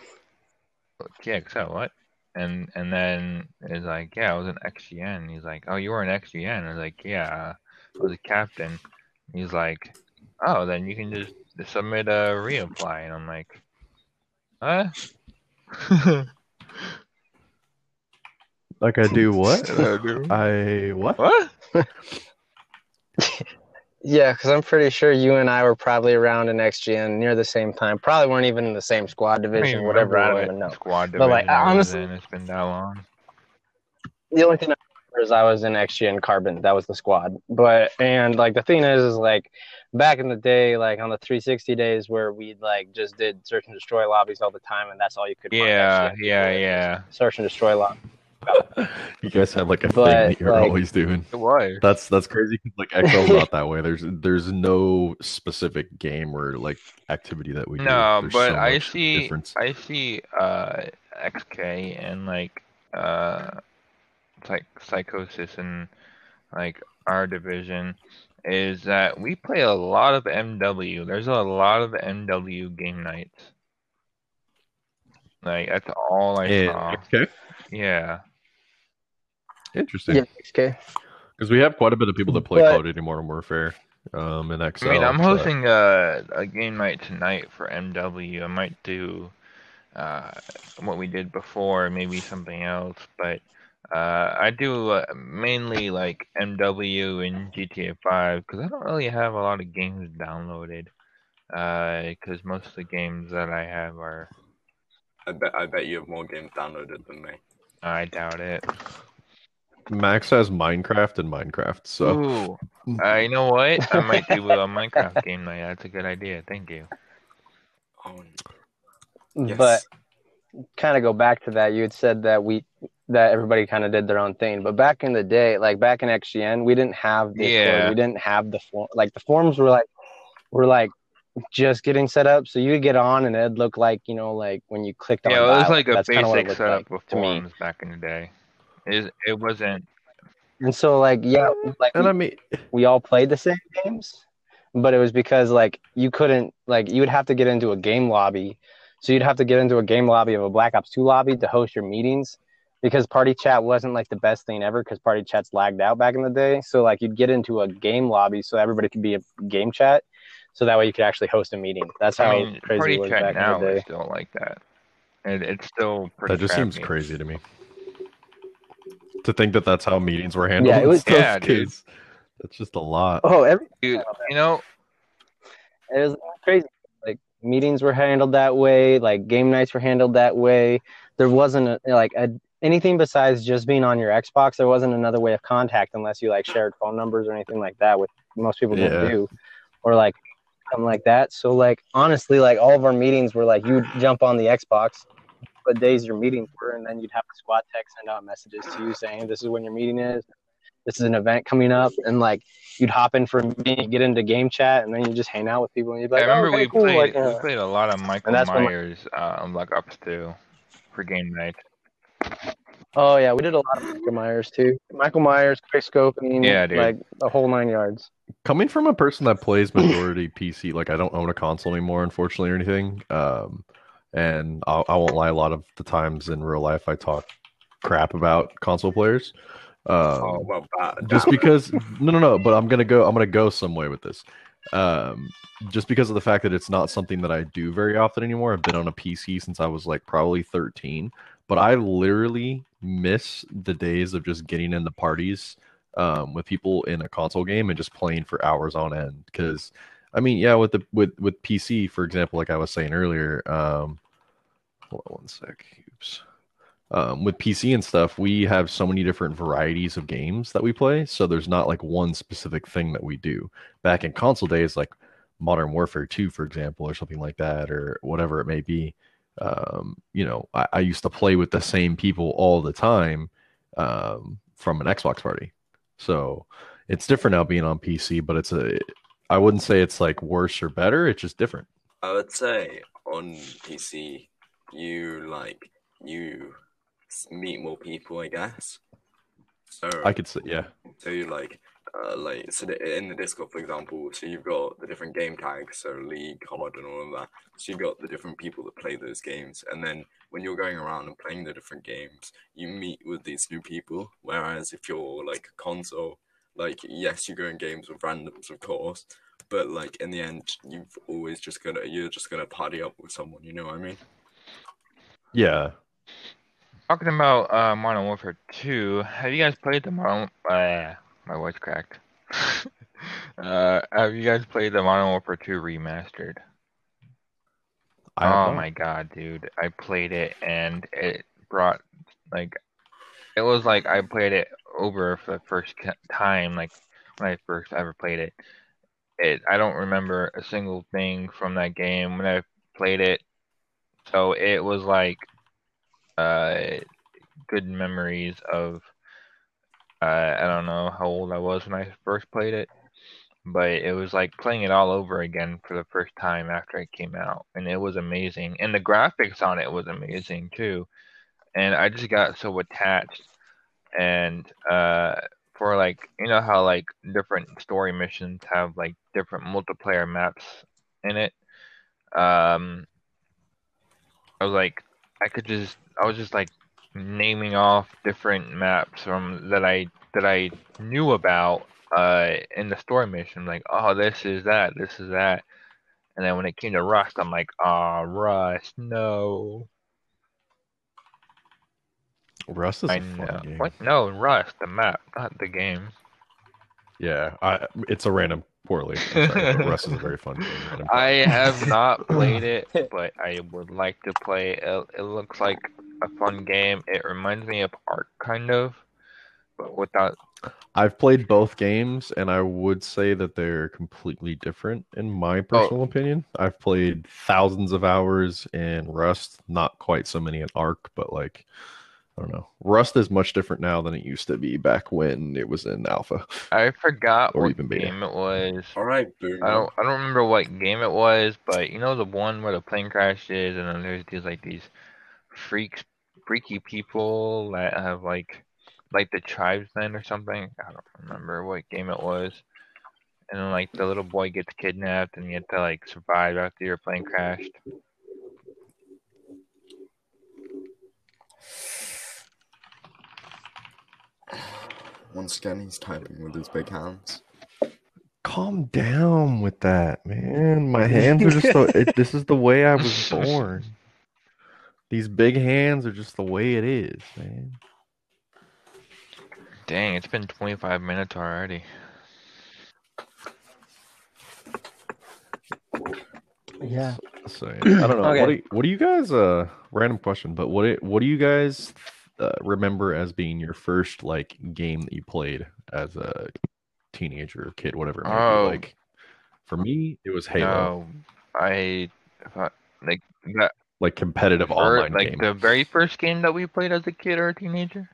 GXO, what? And and then it's like, yeah, I was an XGN. He's like, oh, you were an XGN. I was like, yeah, I was a captain. He's like, oh, then you can just submit a reapply. And I'm like, huh? Like I do what? Dude. I what? what? Yeah, because I'm pretty sure you and I were probably around in XGN near the same time. Probably weren't even in the same squad I don't division, whatever. I don't even know. Squad division. But, like, I honestly-. It's been that long. the only thing I remember is I was in XGN Carbon. That was the squad. But and like the thing is, is like back in the day, like on the 360 days where we like just did search and destroy lobbies all the time, and that's all you could. Yeah, yeah, yeah. Search and destroy lobby. You guys have like a thing that you're like- always doing. Why? That's that's crazy. 'cause, Like Excel's not that way. There's there's no specific game or like activity that we do. No, There's but so I see, difference. I see, uh, XK and like, uh, like Psychosis and like our division is that we play a lot of MW. There's a lot of MW game nights. Like that's all I And- saw. okay, Yeah. Interesting. Yeah, XK. Because we have quite a bit of people that play But- Call of Duty Modern Warfare, um, in XL. I mean, I'm but- hosting a, a game night tonight for MW. I might do uh, what we did before, maybe something else, but uh, I do uh, mainly like MW and GTA 5 because I don't really have a lot of games downloaded. Because most of the games that I have are, I bet I bet you have more games downloaded than me. I doubt it. Max has Minecraft and Minecraft, so Ooh, uh, you know what? I might do a Minecraft game night. That's a good idea. Thank you. Oh, yes. But kind of go back to that. You had said that we that everybody kind of did their own thing, but back in the day, like back in XGN, we didn't have Discord. Yeah. We didn't have the form. Like the forums were like were like just getting set up, so you would get on and it'd look like you know like when you clicked on. Yeah, it was dial. like a That's kinda what it basic setup like of to me. back in the day. It, it wasn't. And so like yeah, like and we, I mean, we all played the same games, but it was because like you couldn't like you would have to get into a game lobby. So you'd have to get into a game lobby of a Black Ops 2 lobby to host your meetings because party chat wasn't like the best thing ever because party chats lagged out back in the day. So like you'd get into a game lobby so everybody could be a game chat. So that way you could actually host a meeting. That's how I mean, crazy party it was chat back in now the is still like that. It, it's still pretty. that just seems crazy to me. To think that that's how meetings were handled. Yeah, it was- in those Yeah, dude. That's just a lot. Oh, every Dude, you know, it was crazy. Like meetings were handled that way. Like game nights were handled that way. There wasn't a, like a, anything besides just being on your Xbox. There wasn't another way of contact unless you like shared phone numbers or anything like that, which most people Yeah. don't do, or like something like that. So like honestly, like all of our meetings were like you jump on the Xbox, what days your meetings were, and then you'd have the squad tech send out messages to you saying this is when your meeting is. this is an event coming up, and like you'd hop in for a meeting, get into game chat, and then you just hang out with people, and you'd be like, I remember oh, okay, we cool. played like, we uh, played a lot of Michael that's my- Myers uh, on Black Ops 2 for game night. oh yeah, we did a lot of Michael Myers too. Michael Myers, quick scoping, Yeah, dude. like the whole nine yards. coming from a person that plays majority PC, like I don't own a console anymore, unfortunately, or anything. Um, and I'll, I won't lie, a lot of the times in real life, I talk crap about console players. Um, oh well, that, just because no no no but i'm gonna go i'm gonna go some way with this. Um just because of the fact that it's not something that i do very often anymore. I've been on a pc since i was like probably 13 but i literally miss the days of just getting in the parties um with people in a console game and just playing for hours on end. Because i mean yeah with the with with pc for example like i was saying earlier um hold on one sec oops um, with PC and stuff, we have so many different varieties of games that we play. So there's not like one specific thing that we do. Back in console days, like Modern Warfare 2, for example, or something like that, or whatever it may be, um, you know, I, I used to play with the same people all the time um, from an Xbox party. So it's different now being on PC, but it's a, I wouldn't say it's like worse or better. It's just different. I would say on PC, you like you meet more people, I guess. So I could say, yeah. So you like, uh, like so the, in the Discord, for example, so you've got the different game tags, so League, COD, and all of that. So you've got the different people that play those games, and then when you're going around and playing the different games, you meet with these new people. Whereas if you're like a console, like yes, you go in games with randoms, of course, but like in the end, you've always just gonna you're just gonna party up with someone. You know what I mean? Yeah. Talking about uh, Modern Warfare 2, have you guys played the Modern? Uh, my voice cracked. uh, have you guys played the Modern Warfare 2 remastered? Oh my god, dude! I played it and it brought like it was like I played it over for the first time, like when I first ever played it. It I don't remember a single thing from that game when I played it, so it was like uh good memories of uh I don't know how old I was when I first played it, but it was like playing it all over again for the first time after it came out, and it was amazing. And the graphics on it was amazing too. And I just got so attached. And uh, for like, you know how like different story missions have like different multiplayer maps in it. Um, I was like, I could just, I was just like naming off different maps from that I that I knew about uh in the story mission. Like oh this is that this is that. And then when it came to rust i'm like ah rust no. Rust is a i fun know. game. what? No rust the map not the game Yeah, I, it's a random poorly. Sorry, Rust is a very fun game. I'm- have not played it but i would like to play it it looks like a fun game it reminds me of ark kind of but without I've played both games, and I would say that they're completely different in my Oh. personal opinion. I've played thousands of hours in Rust, not quite so many in ARK, but like I don't know. Rust is much different now than it used to be back when it was in alpha. i forgot Or what even beta. game it was All right, boom. I don't I don't remember what game it was, but you know the one where the plane crashes and then there's these like these freaks freaky people that have like like the tribesmen or something. I don't remember what game it was. And then like the little boy gets kidnapped and you have to like survive after your plane crashed. Once again, he's typing with his big hands. Calm down with that, man. My hands are just the, it, this is the way I was born. These big hands are just the way it is, man. Dang, it's been 25 minutes already. Yeah. So I don't know. Okay. What, do you, what do you guys? Uh, random question, but what do- what do you guys uh, remember as being your first like game that you played as a teenager or kid, whatever Oh. be? Like for me, it was Halo, No, I, I like that like competitive fir- online like game. the very first game that we played as a kid or a teenager.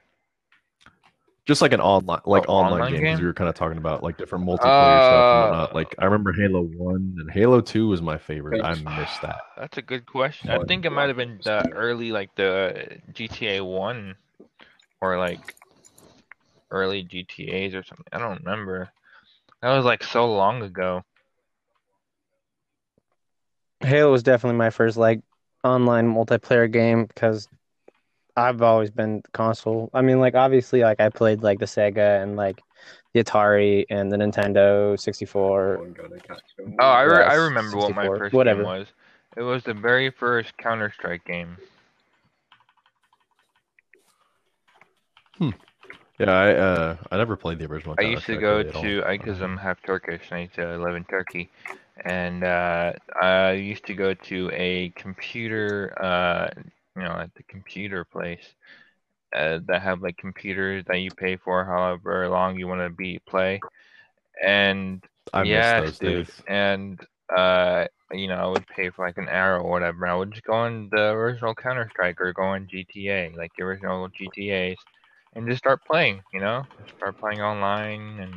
Just like an online, like Oh, online, online game. Game? we were kind of talking about like different multiplayer stuff and whatnot. Uh, Like I remember Halo One and Halo Two was my favorite. I missed that. That's a good question. I think it might have been the early, like the GTA One, or like early GTA's or something. I don't remember. That was like so long ago. Halo was definitely my first like online multiplayer game because I've always been console. I mean, like obviously, like I played like the Sega and like the Atari and the Nintendo 64. Oh, I, re- I Yes, remember what my first whatever. game was. It was the very first Counter Strike game. Hmm. Yeah, I uh I never played the original. I used to go really at all. to, I because I'm half Turkish, and I used to live in Turkey, and uh, I used to go to a computer, uh, you know, at the computer place uh, that have like computers that you pay for however long you want to be play, and I yes, miss those dude, days. and uh, you know, I would pay for like an hour or whatever. I would just go on the original Counter Strike or go on GTA, like the original GTA's, and just start playing. You know, start playing online and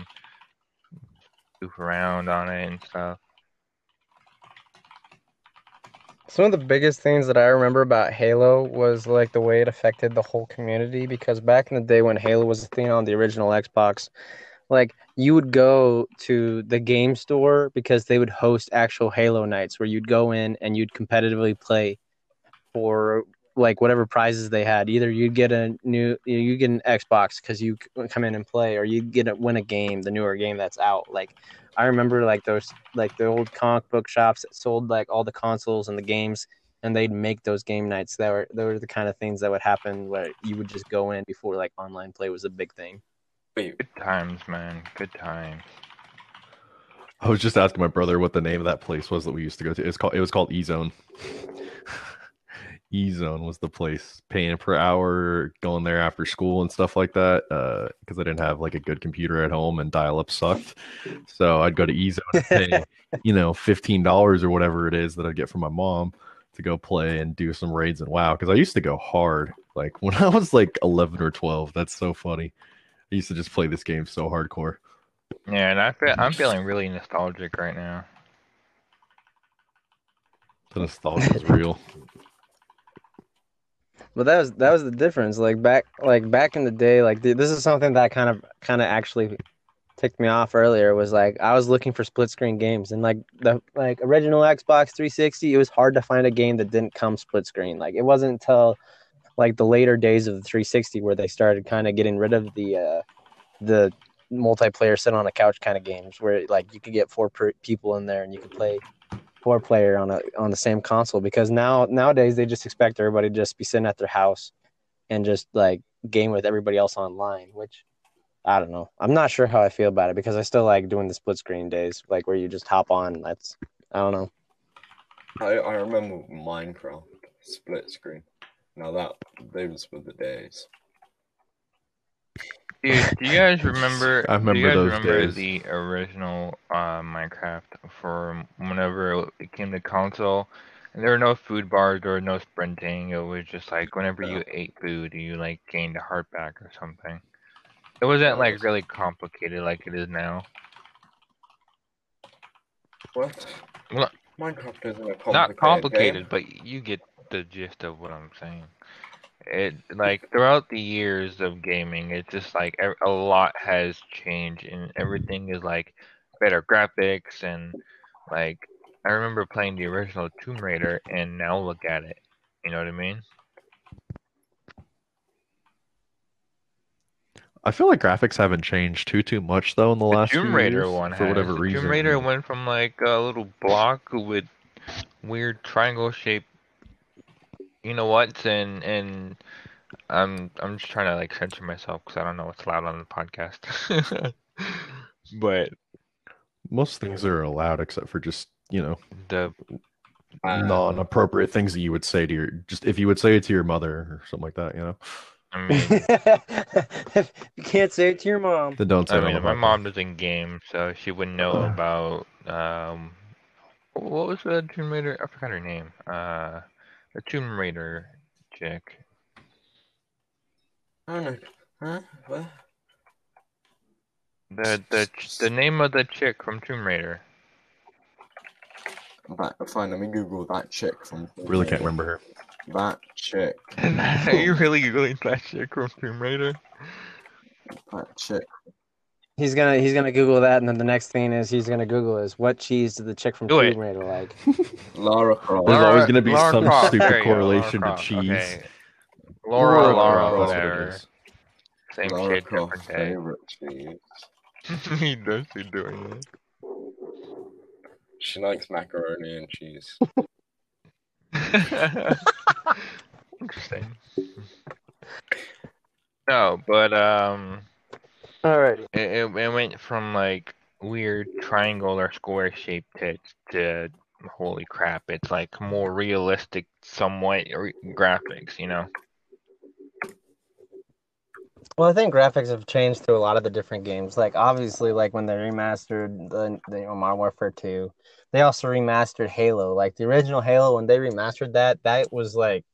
goof around on it and stuff. Some of the biggest things that I remember about Halo was like the way it affected the whole community because back in the day when Halo was a thing on the original Xbox, like you would go to the game store because they would host actual Halo nights where you'd go in and you'd competitively play for like whatever prizes they had. Either you'd get a new you get an Xbox because you uh, come in and play, or you'd get a, win a game, the newer game that's out. Like I remember like those like the old comic book shops that sold like all the consoles and the games and they'd make those game nights that were those were the kind of things that would happen where you would just go in before like online play was a big thing. Wait, Good times, man. Good times. I was just asking my brother what the name of that place was that we used to go to. It's called it was called E Zone. E Zone was the place, paying per hour, going there after school and stuff like that. Uh, because I didn't have like a good computer at home and dial up sucked, so I'd go to E Zone and pay, you know, fifteen dollars or whatever it is that I'd get from my mom to go play and do some raids and WoW. Because I used to go hard, like when I was like eleven or twelve. That's so funny. I used to just play this game so hardcore. Yeah, and I feel mm-hmm. I'm feeling really nostalgic right now. The nostalgia is real. But that was that was the difference. Like back like back in the day, like th- this is something that kind of kind of actually ticked me off earlier was like I was looking for split screen games and like the like original Xbox 360, it was hard to find a game that didn't come split screen. Like it wasn't until like the later days of the 360 where they started kind of getting rid of the uh the multiplayer sit on a couch kind of games where like you could get four per- people in there and you could play four player on a on the same console because now nowadays they just expect everybody to just be sitting at their house and just like game with everybody else online which i don't know i'm not sure how i feel about it because i still like doing the split screen days like where you just hop on that's i don't know I, I remember Minecraft split screen. Now that those were the days. Dude, do you guys remember? I remember do you remember guys those remember days. the original uh, Minecraft for whenever it came to console? And there were no food bars, there was no sprinting. It was just like whenever you ate food, you like gained a heart back or something. It wasn't like really complicated like it is now. What? Well, Minecraft isn't a complicated Not complicated, game. but you get the gist of what I'm saying. It like throughout the years of gaming, it's just like a lot has changed, and everything is like better graphics and like I remember playing the original Tomb Raider, and now look at it. You know what I mean? I feel like graphics haven't changed too too much though in the, The last Tomb few Raider years, one for has. whatever The reason. Tomb Raider went from like a little block with weird triangle shape. You know what? And and I'm I'm just trying to like censor myself because I don't know what's allowed on the podcast. but Most things are allowed except for just you know the Uh, non-appropriate things that you would say to your just if you would say it to your mother or something like that. You know, I mean you can't say it to your mom then don't say I mean the my podcast. mom doesn't game, so she wouldn't know about um what was the Tomb Raider? I forgot her name. Uh, the Tomb Raider chick. I don't know. Huh? What? The the the name of the chick from Tomb Raider. That, fine, let me Google that chick from. Really can't remember her. That chick. Are you really googling that chick from Tomb Raider? That chick. He's gonna he's gonna Google that, and then the next thing is he's gonna Google is what cheese did the chick from Do. Tomb Raider like? Lara Croft. There's Lara- always gonna be Lara some Croft. stupid There you go, correlation to Croft. cheese. Okay. Laura, Laura Laura, Croft, That's what it whatever. Same Lara shit, Croft's different favorite cheese. he does be doing it. She likes macaroni and cheese. Interesting. No, but um, Alrighty. it, it, it went from like weird triangle or square shaped tits to holy crap, it's like more realistic, somewhat re- graphics, you know? Well, I think graphics have changed through a lot of the different games. Like obviously, like when they remastered the, the you know, Modern Warfare Two, they also remastered Halo. Like the original Halo, when they remastered that, that was like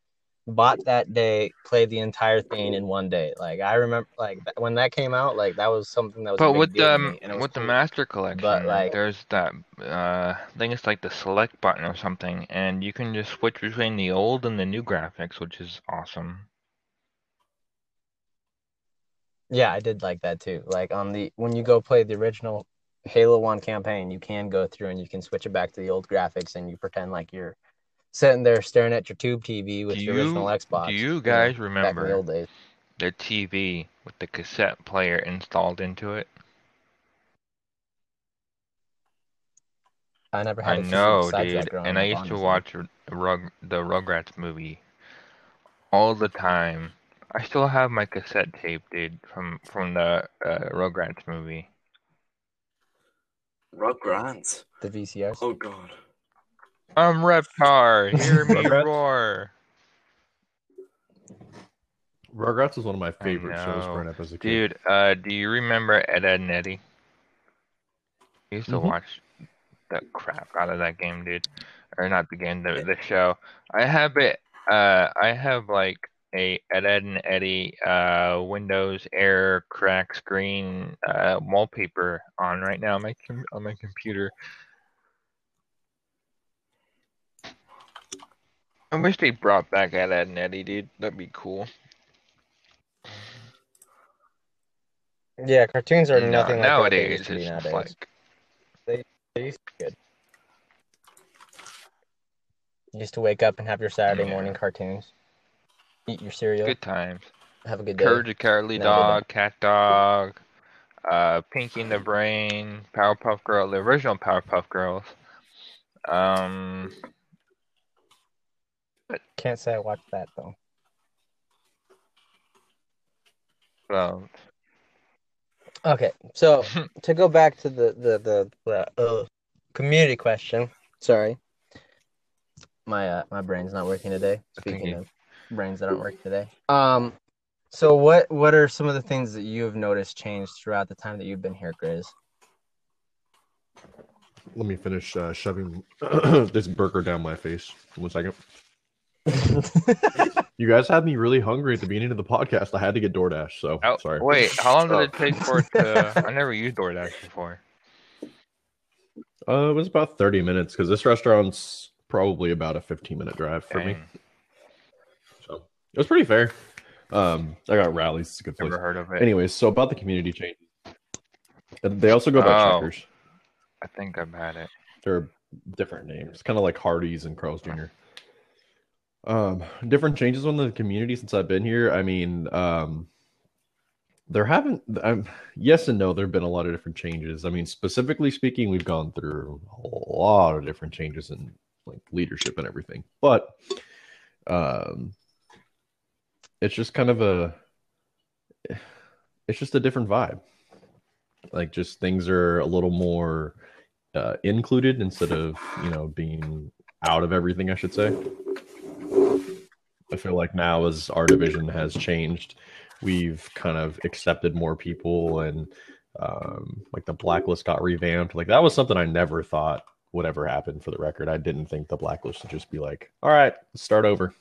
bought that day, played the entire thing in one day. Like I remember, like when that came out, like that was something that was. a But with the me, and it was with the master collection, like- there's that uh, I think it's like the select button or something, and you can just switch between the old and the new graphics, which is awesome. Yeah, I did like that too. Like on the when you go play the original Halo 1 campaign, you can go through and you can switch it back to the old graphics and you pretend like you're sitting there staring at your tube TV with Do your original Xbox. do you know, guys back in remember the old days? The TV with the cassette player installed into it. I never had I a know, dude. And I up, used to watch Rug the Rugrats movie all the time. I still have my cassette tape, dude, from from the uh, Rugrats movie. Rugrats. the VCRs. Oh god. I'm Reptar. Hear me Rugrats? roar. Rugrats was one of my favorite shows know. growing up as a kid. Dude, uh, do you remember Ed, Edd n Eddy? I used to Mhm. watch the crap out of that game, dude. Or not the game, the the show. I have it. Uh, I have like a Ed, Edd n Eddy uh Windows Air crack screen uh wallpaper on right now on my com- on my computer. I wish they brought back and Eddie, dude. That'd be cool. Yeah, cartoons are No, nothing like what they nowadays, used to be just nowadays. like They used to be good. You used to wake up and have your Saturday Yeah. morning cartoons. Eat your cereal. good times. Have a good day. Courage the Cowardly Dog, CatDog, uh, Pinky and the Brain, Powerpuff Girl, the original Powerpuff Girls. Um, Can't say I watched that though. well, Okay, so to go back to the the the, the uh, community question. Sorry, my uh, my brain's not working today. Speaking of brains that aren't working today. Um, so what what are some of the things that you have noticed changed throughout the time that you've been here, Grizz? Let me finish uh, shoving this burger down my face. One second. You guys had me really hungry at the beginning of the podcast. I had to get DoorDash, so oh, sorry. wait, how long did Oh. it take for it to? I never used DoorDash before. Uh, it was about 30 minutes because this restaurant's probably about a 15 minute drive for me. So it was pretty fair. Um, I got Rally's. It's a good place. never heard of it. Anyways, so about the community change. They also go by Oh. checkers. I think I've had it. They're different names, kind of like Hardee's and Carl's Jr. Um, different changes on the community since I've been here. I mean, um, there haven't. Um, yes and no. There have been a lot of different changes. I mean, specifically speaking, we've gone through a lot of different changes in like leadership and everything. But um, it's just kind of a. It's just a different vibe. Like, just things are a little more uh, included instead of you know being out of everything. I should say. I feel like now as our division has changed, we've kind of accepted more people and um, like the blacklist got revamped. Like that was something I never thought would ever happen. For the record, I didn't think the blacklist would just be like, "All right, let's start over."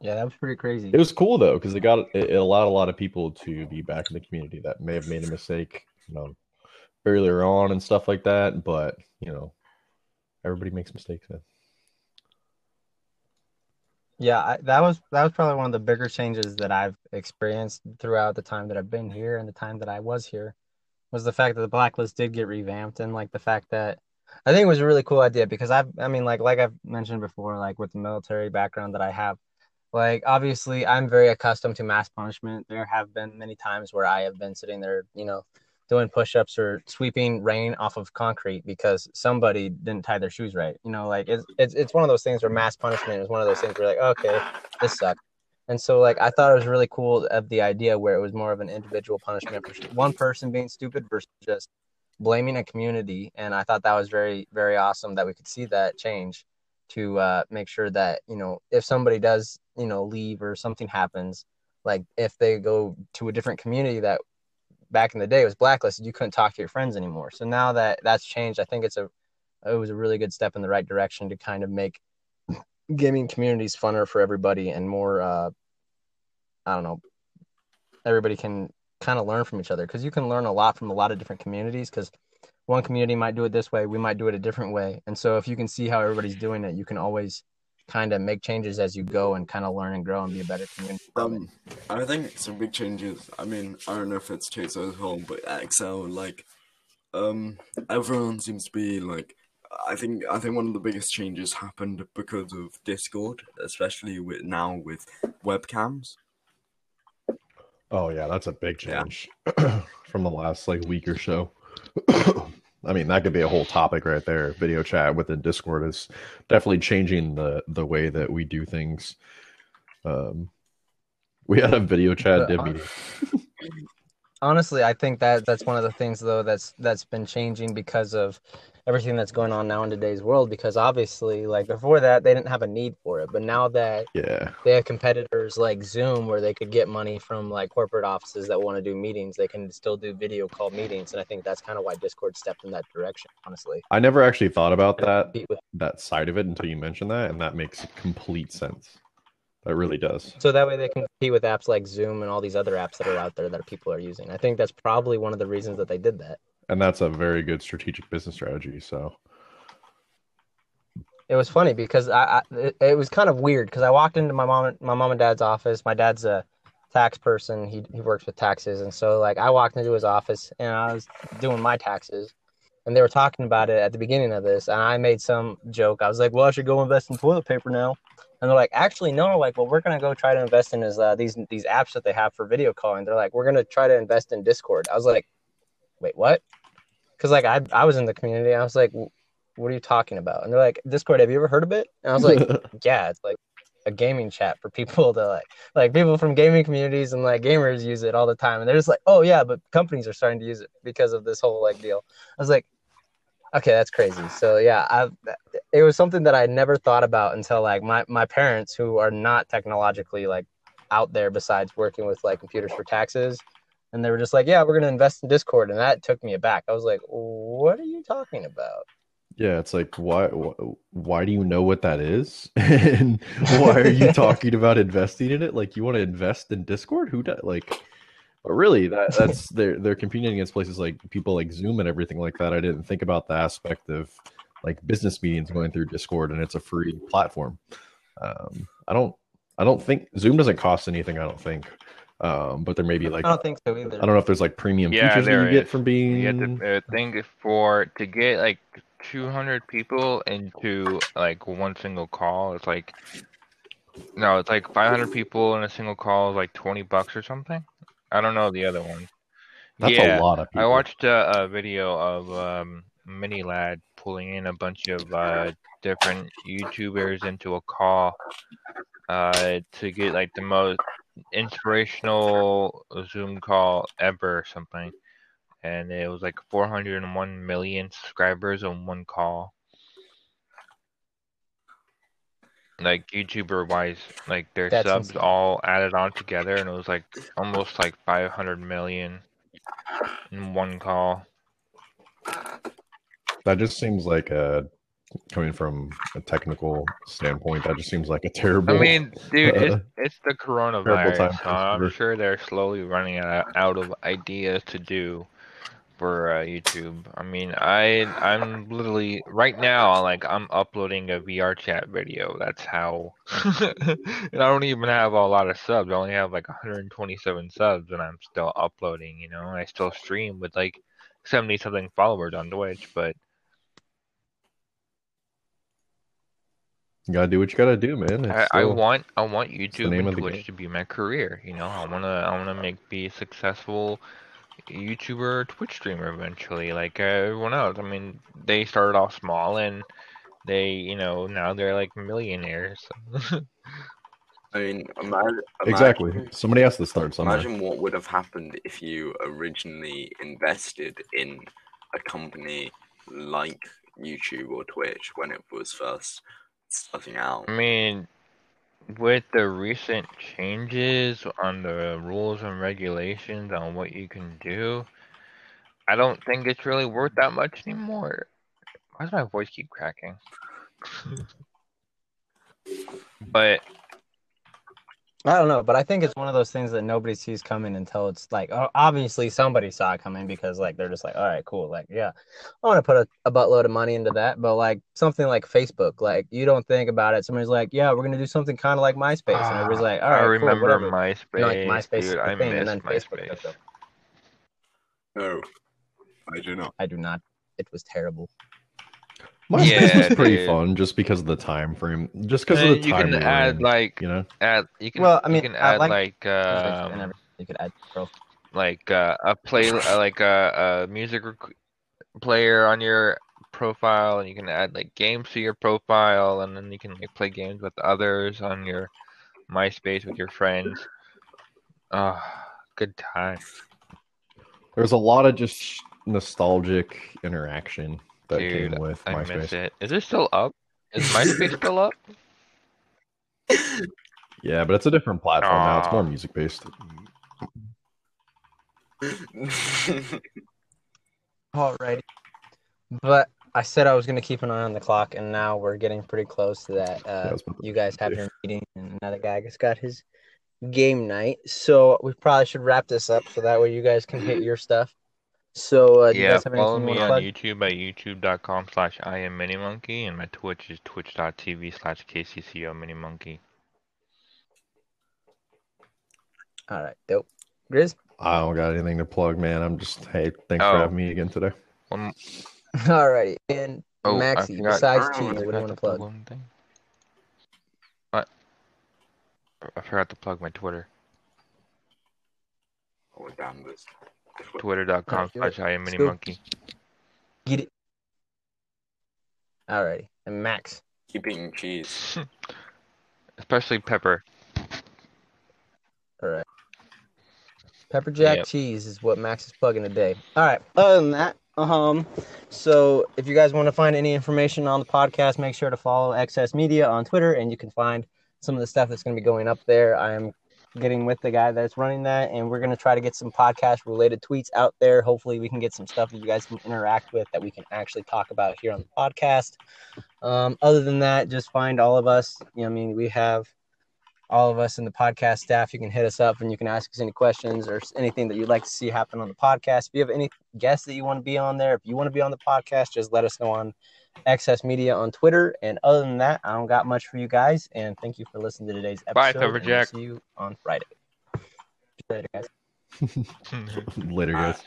Yeah, that was pretty crazy. It was cool though because it got it, it allowed a lot of people to be back in the community that may have made a mistake, you know, earlier on and stuff like that. But you know, everybody makes mistakes. Man. Yeah, I, that was that was probably one of the bigger changes that I've experienced throughout the time that I've been here and the time that I was here was the fact that the blacklist did get revamped and like the fact that I think it was a really cool idea because I've I mean like like I've mentioned before like with the military background that I have like obviously I'm very accustomed to mass punishment. There have been many times where I have been sitting there, you know, doing push-ups or sweeping rain off of concrete because somebody didn't tie their shoes right. You know, like it's it's, it's one of those things where mass punishment is one of those things where like, okay, this sucks. And so like I thought it was really cool of the idea where it was more of an individual punishment for one person being stupid versus just blaming a community. And I thought that was very, very awesome that we could see that change to uh, make sure that, you know, if somebody does, you know, leave or something happens, like if they go to a different community that back in the day it was blacklisted, you couldn't talk to your friends anymore. So now that that's changed, I think it's a it was a really good step in the right direction to kind of make gaming communities funner for everybody and more uh I don't know everybody can kind of learn from each other because you can learn a lot from a lot of different communities because one community might do it this way, we might do it a different way. And so if you can see how everybody's doing it, you can always kind of make changes as you go and kind of learn and grow and be a better community. Um, I think some big changes. I mean, I don't know if it's Chase as whole, but Excel, like, um, everyone seems to be like. I think I think one of the biggest changes happened because of Discord, especially with now with webcams. Oh yeah, that's a big Yeah. change from the last like week or so. I mean, that could be a whole topic right there. Video chat within Discord is definitely changing the the way that we do things. Um, we had a video chat uh, meeting. honestly i think that that's one of the things though that's that's been changing because of everything that's going on now in today's world because obviously like before that they didn't have a need for it. But now that Yeah, they have competitors like zoom where they could get money from like corporate offices that want to do meetings they can still do video call meetings. And i think that's kind of why discord stepped in that direction honestly. I never actually thought about that that side of it until you mentioned that, and that makes complete sense. That really does. so that way they can compete with apps like zoom and all these other apps that are out there that people are using. I think that's probably one of the reasons that they did that And that's a very good strategic business strategy. So It was funny because I, I it, was kind of weird because I walked into my mom my mom and dad's office. My dad's a tax person. He he works with taxes, and so like I walked into his office and I was doing my taxes, and they were talking about it at the beginning of this, and I made some joke. I was like, "Well, I should go invest in toilet paper now," and they're like, "Actually, no. Like, what we're gonna go try to invest in is uh, these these apps that they have for video calling." They're like, "We're gonna try to invest in Discord." I was like, "Wait, what?" Because like I I was in the community. I was like, what are you talking about? And they're like, Discord, have you ever heard of it? And I was like, yeah, it's like a gaming chat for people to like, like people from gaming communities and like gamers use it all the time. And they're just like, oh yeah, but companies are starting to use it because of this whole like deal. I was like, okay, that's crazy. So yeah, I it was something that I never thought about until like my my parents who are not technologically like out there besides working with like computers for taxes. And they were just like, yeah, we're gonna invest in Discord, and that took me aback. I was like, "What are you talking about?" yeah, it's like why wh- why do you know what that is? and why are you talking about investing in it? Like you want to invest in Discord? Who does like but really that that's they're they're competing against places like people like Zoom and everything like that. I didn't think about the aspect of like business meetings going through Discord and it's a free platform. Um I don't I don't think Zoom doesn't cost anything, I don't think. Um but there may be like I don't think so either. I don't know if there's like premium Yeah, features that there you get from being You have to uh, think for to get like 200 people into like one single call. It's like no, it's like 500 people in a single call is like 20 bucks or something. I don't know the other one. that's yeah, a lot of people. I watched a, a video of um, MiniLadd pulling in a bunch of uh, different YouTubers into a call uh, to get like the most inspirational Zoom call ever or something. And it was like 401 million subscribers on one call. Like YouTuber wise, like their That's subs insane. all added on together, and it was like almost like 500 million in one call. That just seems like a coming from a technical standpoint, that just seems like a terrible. I mean, dude, uh, it's, it's the coronavirus. So I'm sure they're slowly running out, out of ideas to do for uh, YouTube. I mean, I I'm literally right now like I'm uploading a VR chat video. That's how. and I don't even have a lot of subs. I only have like 127 subs, and I'm still uploading. You know, I still stream with like 70 something followers on Twitch, but. You gotta do what you gotta do, man. It's I, I want I want YouTube name and Twitch to be my career. You know, I wanna I wanna make be a successful YouTuber, Twitch streamer eventually, like uh, everyone else. I mean, they started off small and they, you know, now they're like millionaires. I mean, imagine, exactly. imagine- Somebody has to start somewhere. Imagine what would have happened if you originally invested in a company like YouTube or Twitch when it was first starting out. I mean, with the recent changes on the rules and regulations on what you can do, I don't think it's really worth that much anymore. Why does my voice keep cracking? but I don't know, but I think it's one of those things that nobody sees coming until it's like, oh, obviously somebody saw it coming because like they're just like, all right, cool, like yeah, I want to put a, a buttload of money into that, but like something like Facebook, like you don't think about it. Somebody's like, yeah, we're gonna do something kind of like MySpace, and everybody's like, all ah, right, I cool, remember whatever. MySpace, You know, like MySpace is dude. the I thing, miss and then MySpace. took over. No, I do not. I do not. It was terrible. MySpace Yeah, was pretty dude. fun just because of the time frame. Just because of the you time can we were add in, like you know. add you can Well, I mean, you can I add like like um. You could add pro. like uh, a play uh, like a, a music rec- player on your profile and you can add like games to your profile and then you can like play games with others on your MySpace with your friends. Ah, good times. There's a lot of just nostalgic interaction that Dude, came with I miss MySpace. it. Is it still up? Is MySpace still up? Yeah, but it's a different platform now. It's more music based. Alrighty. But I said I was going to keep an eye on the clock, and now we're getting pretty close to that. Uh, was you guys have your meeting, and another guy just got his game night. So we probably should wrap this up so that way you guys can hit your stuff. So, uh, do you yeah, guys have follow anything you me on plug? YouTube at youtube.com slash I am Minimonkey and my Twitch is twitch.tv slash KCCO Minimonkey. All right, dope. Grizz? I don't got anything to plug, man. I'm just hey, thanks Oh. for having me again today. One, Alrighty. And oh, I Maxie, forgot- besides cheese, what do you want to plug plug? one thing. What? I forgot to plug my Twitter. oh, damn this. Twitter.com Alright, do slash I am mini monkey. Get it. All right. And Max. Keep eating cheese. Especially pepper. All right. Pepper jack Yep. cheese is what Max is plugging today. All right. Other than that, um, so if you guys want to find any information on the podcast, make sure to follow XS Media on Twitter, and you can find some of the stuff that's going to be going up there. I am getting with the guy that's running that, and we're going to try to get some podcast related tweets out there. Hopefully, we can get some stuff that you guys can interact with that we can actually talk about here on the podcast. Um, other than that, just find all of us. You know, I mean, we have all of us in the podcast staff. You can hit us up and you can ask us any questions or anything that you'd like to see happen on the podcast. If you have any guests that you want to be on there, if you want to be on the podcast, just let us know on XS Media on Twitter. And other than that, I don't got much for you guys. And thank you for listening to today's episode. Bye, Pepper Jack. See you on Friday. Later, guys. Later, guys.